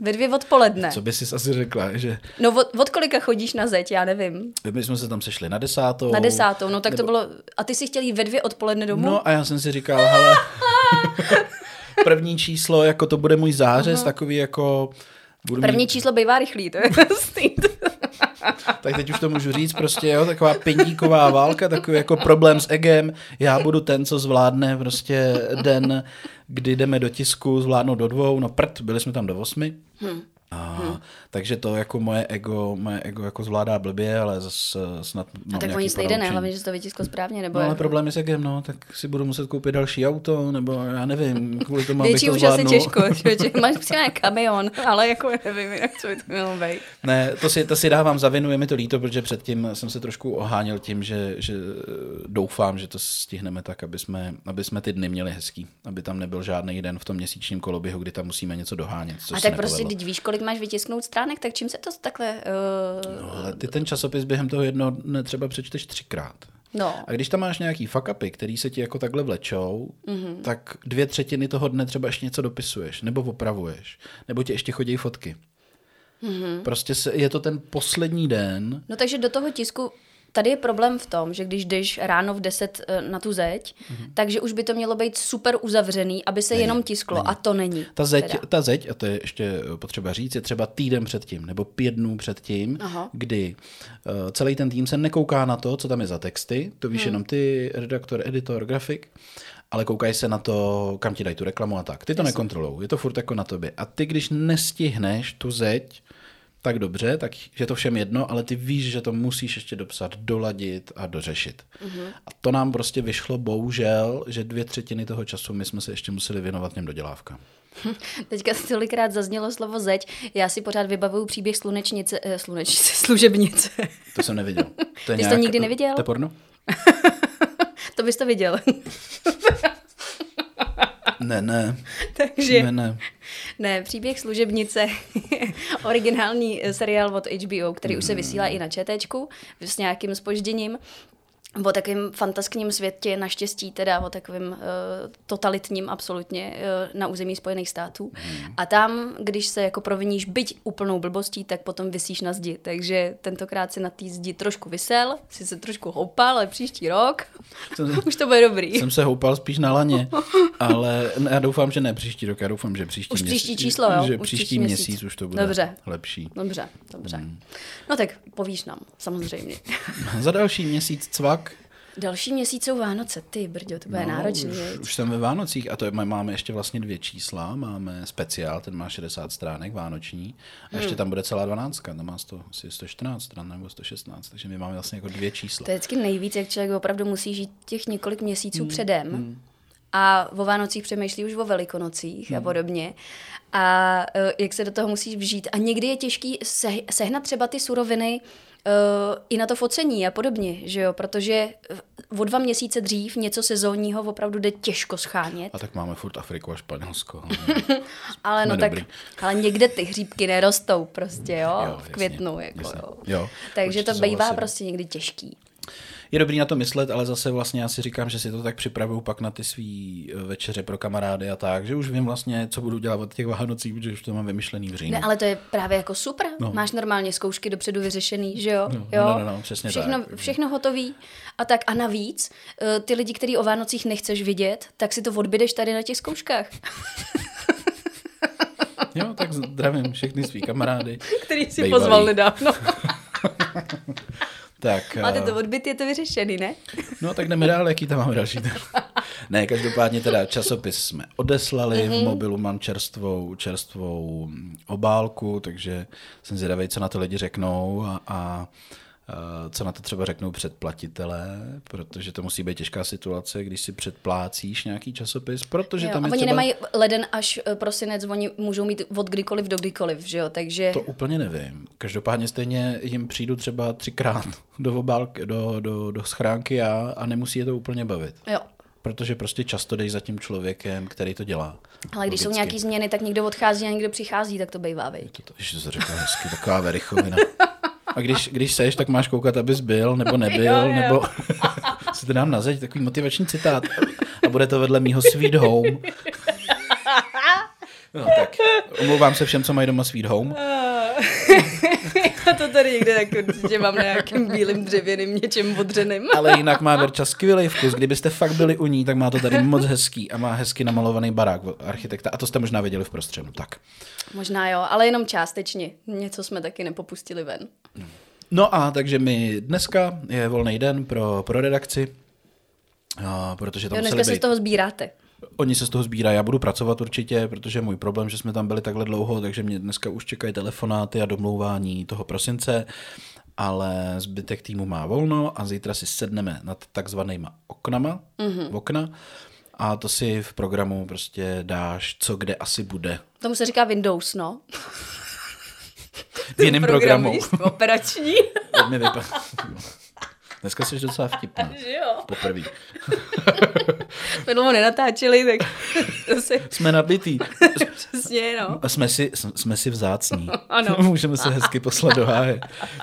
Ve dvě odpoledne. Co by si asi řekla, že No od, od kolika chodíš na zeď, já nevím. my jsme se tam sešli na desátou. Na desátou, no tak to bylo... A ty si chtěl jít ve dvě odpoledne domů? No a já jsem si říkal, hele, první číslo, jako to bude můj zářez, takový jako... Budu První mít, číslo bývá rychlý, to je jasný. Tak teď už to můžu říct, prostě jo, taková pindíková válka, takový jako problém s egem, já budu ten, co zvládne prostě den, kdy jdeme do tisku, zvládnout do dvou, no prd, byli jsme tam do osmi. Hmm. A, hmm. Takže to jako moje ego, moje ego jako zvládá blbě, ale zase snad A mám tak o nějaký nic nejde, ne? Hlavně, že to vytiskl správně, nebo No ale jak? problém je s egem, no, tak si budu muset koupit další auto, nebo já nevím, kvůli tomu, abych Větší to už asi zvládnul. těžko, že máš přijde kamion, ale jako nevím, jak co by to mělo být. Ne, to si, to si dávám za vinu, je mi to líto, protože předtím jsem se trošku oháněl tím, že, že doufám, že to stihneme tak, aby jsme, aby jsme ty dny měli hezký, aby tam nebyl žádný den v tom měsíčním koloběhu, kdy tam musíme něco dohánět. A tak prostě, když víš, kolik máš vytisknout stránek, tak čím se to takhle... Uh... No, ale ty ten časopis během toho jednoho dne třeba přečteš třikrát. No, A když tam máš nějaký fuck upy, který se ti jako takhle vlečou, Mhm. mm-hmm. tak dvě třetiny toho dne třeba ještě něco dopisuješ, nebo opravuješ, nebo ti ještě chodí fotky. Mhm. Mm-hmm. Prostě se, je to ten poslední den, no takže do toho tisku tady je problém v tom, že když jdeš ráno v 10 eh, na tu zeď, mm-hmm. takže už by to mělo být super uzavřený, aby se není, jenom tisklo není. a to není. Ta zeď, ta zeď, a to je ještě potřeba říct, je třeba týden předtím nebo pět dnů předtím, Aha. kdy uh, celý ten tým se nekouká na to, co tam je za texty, to víš hmm. jenom ty, redaktor, editor, grafik, ale koukají se na to, kam ti dají tu reklamu a tak. Ty to nekontrolují, je to furt jako na tobě. A ty, když nestihneš tu zeď, tak dobře, tak je to všem jedno, ale ty víš, že to musíš ještě dopsat, doladit a dořešit. Mm-hmm. A to nám prostě vyšlo bohužel, že dvě třetiny toho času my jsme se ještě museli věnovat těm dodělávkám. Teďka tolikrát zaznělo slovo zeď. Já si pořád vybavuju příběh slunečnice, eh, slunečnice, služebnice. To jsem neviděl. To je Ty nějak, jsi to nikdy neviděl? To je porno? to bys to viděl. Ne, ne. Takže, ne, ne. Ne, příběh služebnice, originální seriál od HBO, který už se vysílá i na ČTčku s nějakým spožděním o takovém fantaskním světě, naštěstí teda o takovém uh, totalitním absolutně uh, na území Spojených států. Hmm. A tam, když se jako proviníš byť úplnou blbostí, tak potom vysíš na zdi. Takže tentokrát si na té zdi trošku vysel, si se trošku houpal, ale příští rok jsem, už to bude dobrý. Jsem se houpal spíš na laně, ale já doufám, že ne příští rok, já doufám, že příští už měsíc. příští číslo, jo? Že už příští, příští měsíc. měsíc už to bude dobře. lepší. Dobře, dobře. Hmm. No tak povíš nám, samozřejmě. Za další měsíc cvak Další měsíc jsou Vánoce, ty brďo, to bude no, náročný. Už, už jsem ve Vánocích a to je, máme ještě vlastně dvě čísla. Máme speciál, ten má 60 stránek vánoční a ještě hmm. tam bude celá 12, tam má 100, asi 114 stran nebo 116, takže my máme vlastně jako dvě čísla. To je vždycky nejvíc, jak člověk opravdu musí žít těch několik měsíců hmm. předem. Hmm. A o Vánocích přemýšlí už o Velikonocích hmm. a podobně. A uh, jak se do toho musíš vžít. A někdy je těžký se, sehnat třeba ty suroviny, uh, i na to focení a podobně, že jo, protože o dva měsíce dřív něco sezónního opravdu jde těžko schánět. A tak máme furt Afriku a Španělsko. ale no tak, ale někde ty hříbky nerostou prostě, jo, jo v květnu, jasně, jako jasně. jo. jo. Takže to bývá prostě někdy těžký je dobrý na to myslet, ale zase vlastně já si říkám, že si to tak připravuju pak na ty svý eh, večeře pro kamarády a tak, že už vím vlastně, co budu dělat od těch Vánocí, protože už to mám vymyšlený v říjnu. Ne, ale to je právě jako super. No. Máš normálně zkoušky dopředu vyřešený, že jo? No, no jo? No, no, no, přesně všechno, tak. Všechno hotový. A tak a navíc, eh, ty lidi, který o Vánocích nechceš vidět, tak si to odbydeš tady na těch zkouškách. jo, tak zdravím všechny svý kamarády. Který si pozval nedávno. Tak, Máte to eh, odbyt, je to vyřešený, ne? No tak jdeme dál, jaký tam máme další. ne, každopádně teda časopis jsme odeslali, mm-hmm. v mhm. mobilu mám čerstvou, čerstvou obálku, takže jsem zvědavý, co na to lidi řeknou a, a co na to třeba řeknou předplatitelé, protože to musí být těžká situace, když si předplácíš nějaký časopis, protože jo, tam je oni třeba... nemají leden až eh, prosinec, oni můžou mít od kdykoliv do kdykoliv, že jo, takže... To úplně nevím. Každopádně stejně jim přijdu třeba třikrát do obálky, do, do, do schránky a, a nemusí je to úplně bavit. Jo. Protože prostě často jdeš za tím člověkem, který to dělá. Ale když Logicky. jsou nějaké změny, tak někdo odchází a někdo přichází, tak to bývá, vej. To, to, to, to řekla hezky, taková verichovina. A když, když seš, tak máš koukat, abys byl, nebo nebyl, jo, jo. nebo si to dám na zeď, takový motivační citát. A bude to vedle mýho Sweet Home. No tak, omlouvám se všem, co mají doma Sweet Home. Já to tady někde tak určitě mám na nějakým bílým dřevěným něčem odřeným. Ale jinak má Verča skvělý vkus. Kdybyste fakt byli u ní, tak má to tady moc hezký a má hezky namalovaný barák architekta. A to jste možná viděli v prostředu. Tak. Možná jo, ale jenom částečně. Něco jsme taky nepopustili ven. No a takže mi dneska je volný den pro, pro redakci, a, protože tam jo, dneska se z toho sbíráte. Oni se z toho sbírají, já budu pracovat určitě, protože můj problém, že jsme tam byli takhle dlouho, takže mě dneska už čekají telefonáty a domlouvání toho prosince, ale zbytek týmu má volno a zítra si sedneme nad takzvanýma oknama, mm-hmm. okna, a to si v programu prostě dáš, co kde asi bude. Tomu se říká Windows, no. v jiném programu. operační. Dneska jsi docela vtipná. Jo. Poprvý. dlouho nenatáčeli, tak si... Jsme nabitý. Přesně, no. Jsme si, jsme si vzácní. Ano. Můžeme se hezky poslat do háje.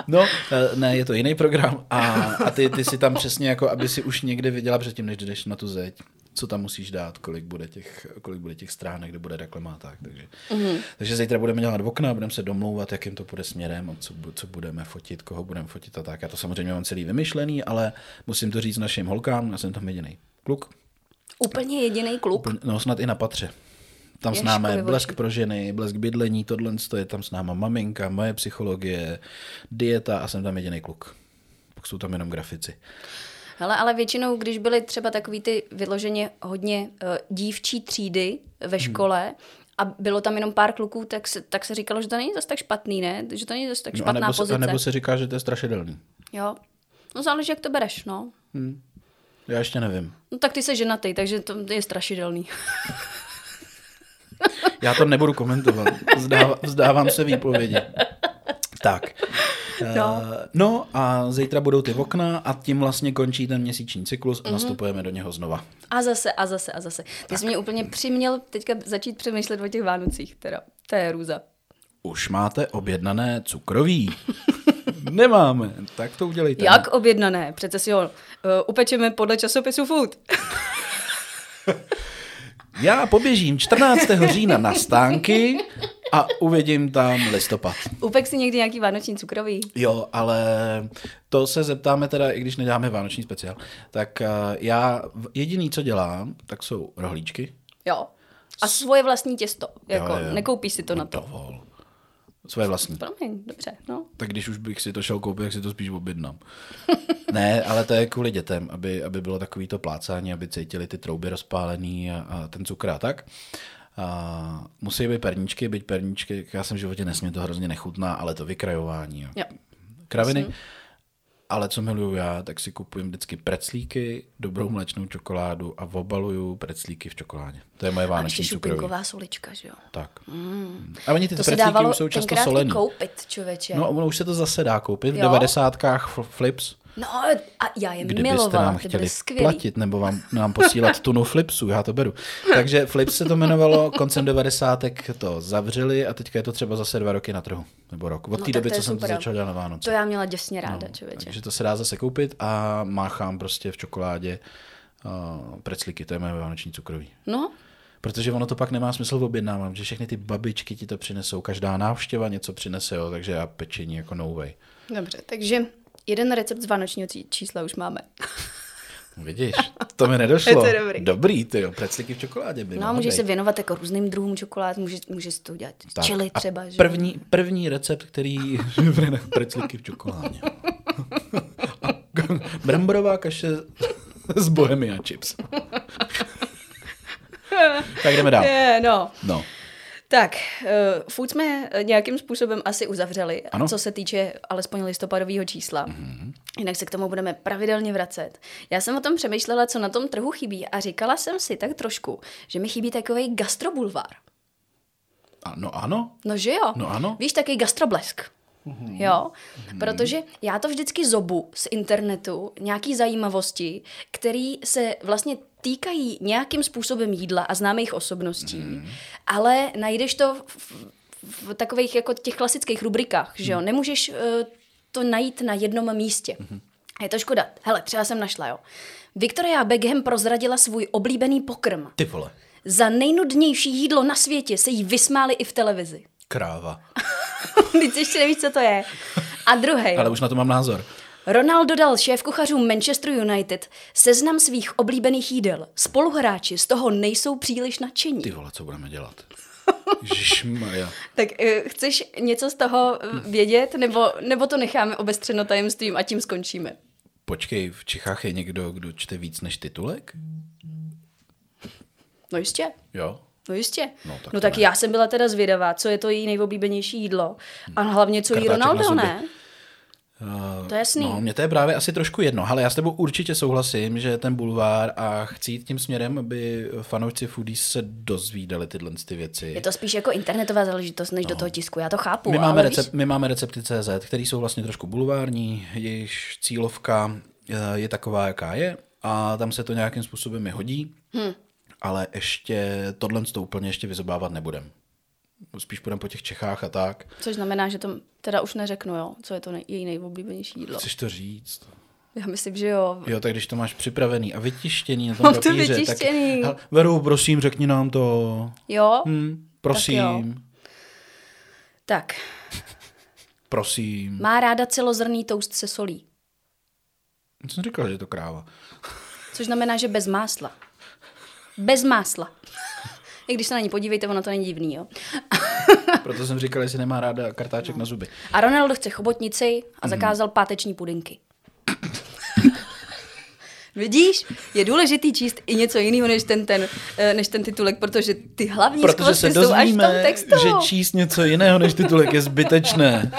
No, eh, ne, je to jiný program a, a ty, ty si tam přesně jako, aby si už někde viděla předtím, než jdeš na tu zeď co tam musíš dát, kolik bude těch, kolik bude těch stránek, kde bude reklama tak. Takže, mm-hmm. takže zítra budeme dělat okna, budeme se domlouvat, jakým to bude směrem, a co, co budeme fotit, koho budeme fotit a tak. Já to samozřejmě mám celý vymyšlený, ale musím to říct našim holkám, já jsem tam jediný kluk. Úplně jediný kluk? Úplně, no snad i na patře. Tam s námi blesk pro ženy, blesk bydlení, tohle je tam s náma maminka, moje psychologie, dieta a jsem tam jediný kluk. Pak jsou tam jenom grafici. Hele, ale většinou, když byly třeba takový ty vyloženě hodně uh, dívčí třídy ve hmm. škole, hmm. a bylo tam jenom pár kluků, tak se, tak se říkalo, že to není zase tak špatný, ne? Že to není zase tak no špatná a nebo, pozice. A nebo se říká, že to je strašidelný. Jo. No záleží, jak to bereš, no. Hmm. Já ještě nevím. No tak ty jsi ženatý, takže to je strašidelný. Já to nebudu komentovat. Vzdávám, vzdávám se výpovědi. Tak. No. Uh, no a zítra budou ty okna a tím vlastně končí ten měsíční cyklus a mm-hmm. nastupujeme do něho znova. A zase, a zase, a zase. Ty tak. jsi mě úplně přiměl teďka začít přemýšlet o těch Vánocích, teda. To je růza. Už máte objednané cukroví. Nemáme, tak to udělejte. Jak objednané? Přece si ho uh, upečeme podle časopisu Food. Já poběžím 14. října na stánky a uvidím tam listopad. Upek si někdy nějaký vánoční cukrový? Jo, ale to se zeptáme teda, i když neděláme vánoční speciál. Tak uh, já jediný, co dělám, tak jsou rohlíčky. Jo. A svoje vlastní těsto. Jako, jo, jo. Nekoupíš si to no na to. Dovol. Svoje vlastní. Promiň, dobře, no. Tak když už bych si to šel koupit, tak si to spíš objednám. ne, ale to je kvůli dětem, aby, aby bylo takový to plácání, aby cítili ty trouby rozpálený a, a ten cukr a tak. A musí být perníčky, být perníčky, já jsem v životě nesmě, to hrozně nechutná, ale to vykrajování. Jo. Kraviny. Myslím. Ale co miluju já, tak si kupujem vždycky preclíky, dobrou mléčnou čokoládu a obaluju preclíky v čokoládě. To je moje vánoční cukroví. A solička, že jo? Tak. Mm. A oni ty to preclíky už jsou často solený. koupit, člověče. No, ono už se to zase dá koupit. V devadesátkách flips No a já je Kdybyste milovala, nám chtěli platit nebo vám, nám posílat tunu flipsů, já to beru. Takže flips se to jmenovalo, koncem 90. to zavřeli a teďka je to třeba zase dva roky na trhu. Nebo rok. Od no, té doby, co jsem to začal dělat na Vánoce. To já měla děsně ráda, no, člověče. Takže to se dá zase koupit a máchám prostě v čokoládě uh, preclíky, to je moje vánoční cukroví. No, Protože ono to pak nemá smysl objednávat, že všechny ty babičky ti to přinesou, každá návštěva něco přinese, jo, takže já pečení jako no way. Dobře, takže Jeden recept z vánočního čísla už máme. Vidíš, to mi nedošlo. je to dobrý. Dobrý, ty jo, preclíky v čokoládě by No, můžeš se věnovat jako různým druhům čokolád, můžeš, můžeš to udělat tak. čili třeba. Že? První, první recept, který preclíky v čokoládě. Bramborová kaše z Bohemia chips. tak jdeme dál. Je, no. no. Tak, uh, food jsme nějakým způsobem asi uzavřeli, ano. co se týče alespoň listopadového čísla. Mm-hmm. Jinak se k tomu budeme pravidelně vracet. Já jsem o tom přemýšlela, co na tom trhu chybí a říkala jsem si tak trošku, že mi chybí takový gastrobulvár. No ano. No že jo? No ano. Víš, takový gastroblesk. Mm-hmm. Jo, mm-hmm. protože já to vždycky zobu z internetu, nějaký zajímavosti, které se vlastně týkají nějakým způsobem jídla a známých osobností, mm. ale najdeš to v, v takových jako těch klasických rubrikách, že jo? Mhm. Nemůžeš uh, to najít na jednom místě. Mm. A je to škoda. Hele, třeba jsem našla, jo. Victoria Beckham prozradila svůj oblíbený pokrm. Ty vole. Za nejnudnější jídlo na světě se jí vysmáli i v televizi. Kráva. Teď ještě nevíš, co to je. A druhý. Ale už na to mám názor. Ronaldo dal šéf-kuchařům Manchester United seznam svých oblíbených jídel. Spoluhráči z toho nejsou příliš nadšení. Ty vole, co budeme dělat? Žižmaja. tak uh, chceš něco z toho vědět, nebo, nebo to necháme obestřeno tajemstvím a tím skončíme? Počkej, v Čechách je někdo, kdo čte víc než titulek? No jistě. Jo? No jistě. No tak, no, tak já jsem byla teda zvědavá, co je to její nejoblíbenější jídlo. A hlavně, co jí Ronaldo, ne? Uh, to je jasný. No, mě to je právě asi trošku jedno, ale já s tebou určitě souhlasím, že ten bulvár a chci jít tím směrem, aby fanoušci foodies se dozvídali tyhle ty věci. Je to spíš jako internetová záležitost, než no. do toho tisku, já to chápu. My máme, recept, víš... my máme recepty CZ, které jsou vlastně trošku bulvární, jejichž cílovka eh, je taková, jaká je a tam se to nějakým způsobem hodí, hmm. Ale ještě tohle to úplně ještě vyzobávat nebudem spíš půjdeme po těch Čechách a tak. Což znamená, že to teda už neřeknu, jo, co je to nej, její nejoblíbenější jídlo. Chceš to říct? Já myslím, že jo. Jo, tak když to máš připravený a vytištěný na tom Mám to papíře, vytištěný. tak... Veru, prosím, řekni nám to. Jo? Hm, prosím, Tak, prosím. má ráda celozrný toast se solí. Jsem říkal, že je to kráva. Což znamená, že bez másla. Bez másla. I když se na ní podívejte, ono to není divný, jo. Proto jsem říkal, jestli nemá ráda kartáček na zuby. A Ronaldo chce chobotnici a zakázal páteční pudinky. Vidíš, je důležitý číst i něco jiného než ten, ten, eh, než ten titulek, protože ty hlavní Protože se jsou až v tom textu. že číst něco jiného než titulek je zbytečné.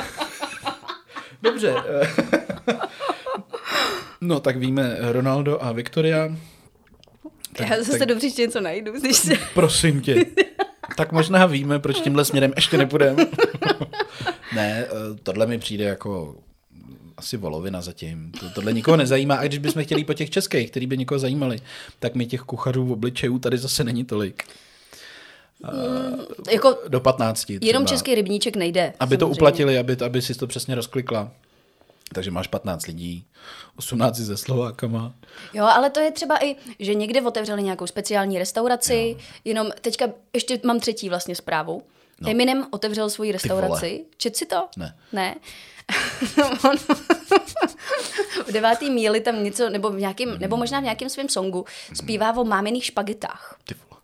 Dobře. No, tak víme Ronaldo a Viktoria. Tak, Já zase tak, do příště něco najdu, když se... prosím tě. Tak možná víme, proč tímhle směrem ještě nepůjdeme. ne, eh, tohle mi přijde jako asi volovina zatím. To, tohle nikoho nezajímá. A když bychom chtěli po těch českých, který by někoho zajímali, tak mi těch kuchařů v obličejů tady zase není tolik. Jako Do 15. Třeba. jenom český rybníček nejde. Aby to samozřejmě. uplatili, aby, aby si to přesně rozklikla. Takže máš 15 lidí, 18 ze Slovákama. Jo, ale to je třeba i, že někde otevřeli nějakou speciální restauraci, jo. jenom teďka ještě mám třetí vlastně zprávu. No. Eminem otevřel svoji restauraci. Čet si to? Ne. Ne. On v devátý míli tam něco, nebo, v nějakým, nebo možná v nějakém svém songu zpívá o mámených špagetách. Ty vole.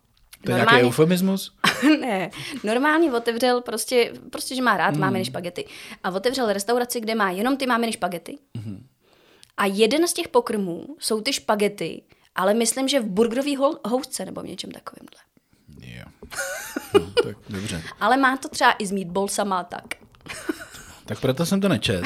To je Normálně- nějaký eufemismus? ne, normálně otevřel prostě, prostě, že má rád mm. máminy špagety. A otevřel restauraci, kde má jenom ty máminy špagety. Mm. A jeden z těch pokrmů jsou ty špagety, ale myslím, že v burgerový housce nebo v něčem takovémhle. Jo. No, tak dobře. Ale má to třeba i s meatballsama tak. Tak proto jsem to nečet.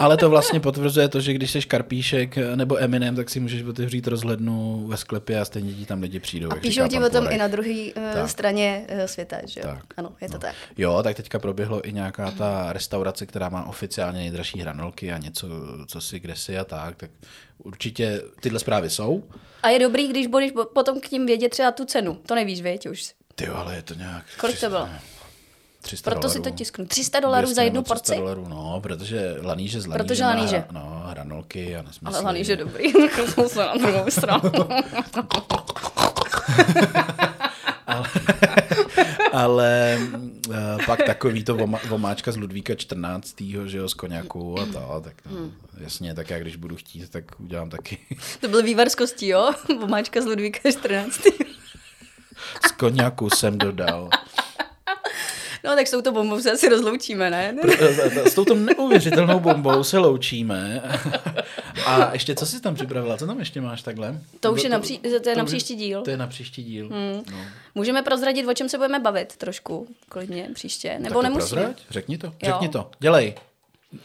Ale to vlastně potvrzuje to, že když jsi Karpíšek nebo Eminem, tak si můžeš otevřít rozhlednu ve sklepě a stejně ti tam lidi přijdou. A píšou ti o tom i na druhé uh, straně uh, světa, že jo? Tak. Ano, je to No. tak. Jo, tak teďka proběhlo i nějaká ta restaurace, která má oficiálně nejdražší hranolky a něco, co si, kde si a tak, tak určitě tyhle zprávy jsou. A je dobrý, když budeš po- potom k ním vědět třeba tu cenu. To nevíš, věď už. Ty ale je to nějak... Kolik to bylo? 300 Proto si to dolarů. tisknu. 300 dolarů 200 za jednu nebo 300 porci? dolarů, no, protože laníže z laníže Protože laníže. No, hranolky a nesmysly. Ale hlavně, že dobrý. Jsem se na druhou stranu. Ale uh, pak takový to vomáčka z Ludvíka 14. že jo, z koněku a to, tak no, Hmm. jasně, tak já když budu chtít, tak udělám taky To byl vývar z kostí, jo? Vomáčka z Ludvíka 14. z koněku jsem dodal. No tak s touto bombou se asi rozloučíme, ne? S touto neuvěřitelnou bombou se loučíme. A ještě, co jsi tam připravila? Co tam ještě máš takhle? To už je na pří- to je na příští díl. To je na příští díl. Hmm. No. Můžeme prozradit, o čem se budeme bavit trošku, klidně příště. Nebo nemusíme. prozrať, řekni to, řekni to, dělej.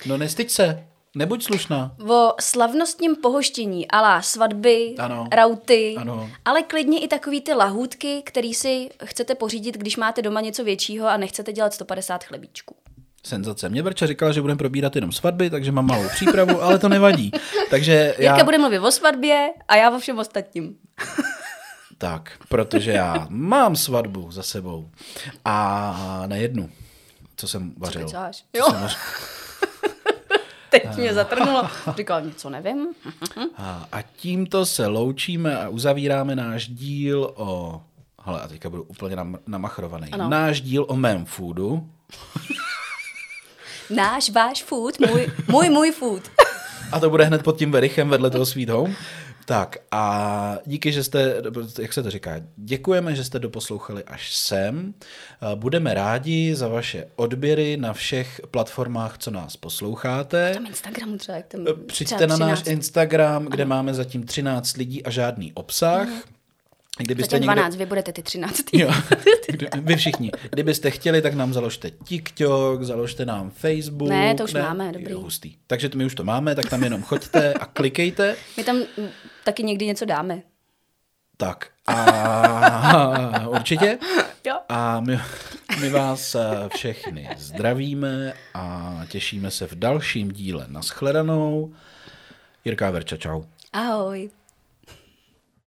No nestyď se, nebuď slušná. O slavnostním pohoštění, alá svatby, Ano. rauty, Ano. ale klidně i takový ty lahůdky, který si chcete pořídit, když máte doma něco většího a nechcete dělat 150 chlebíčků. Senzace. Mě Brča říkala, že budeme probírat jenom svatby, takže mám malou přípravu, ale to nevadí. Takže já... Jirka bude mluvit o svatbě a já o všem ostatním. Tak, protože já mám svatbu za sebou. A na jednu, co jsem vařil. Co Jo. jsem vařil. Teď mě zatrhnulo. Říkal, něco nevím. A, a tímto se loučíme a uzavíráme náš díl o... Hele, a teďka budu úplně nam, namachrovaný. Ano. Náš díl o mém foodu. Náš, váš food, můj, můj, můj food. A to bude hned pod tím verichem vedle toho Sweet Home. Tak a díky, že jste, jak se to říká, děkujeme, že jste doposlouchali až sem. Budeme rádi za vaše odběry na všech platformách, co nás posloucháte. Tam Instagramu třeba, jak tam Přijďte třeba na náš 13. Instagram, kde máme zatím 13 lidí a žádný obsah. Kdybyste Zatím někde... 12, vy budete ty 13. Jo, vy všichni. Kdybyste chtěli, tak nám založte TikTok, založte nám Facebook. Ne, to už máme, dobrý. Jo, hustý. Takže to my už to máme, tak tam jenom choďte a klikejte. My tam taky někdy něco dáme. Tak a určitě. Jo. A my, my vás eh, všechny zdravíme a těšíme se v dalším díle. Naschledanou. Jirka Verča, čau. Ahoj.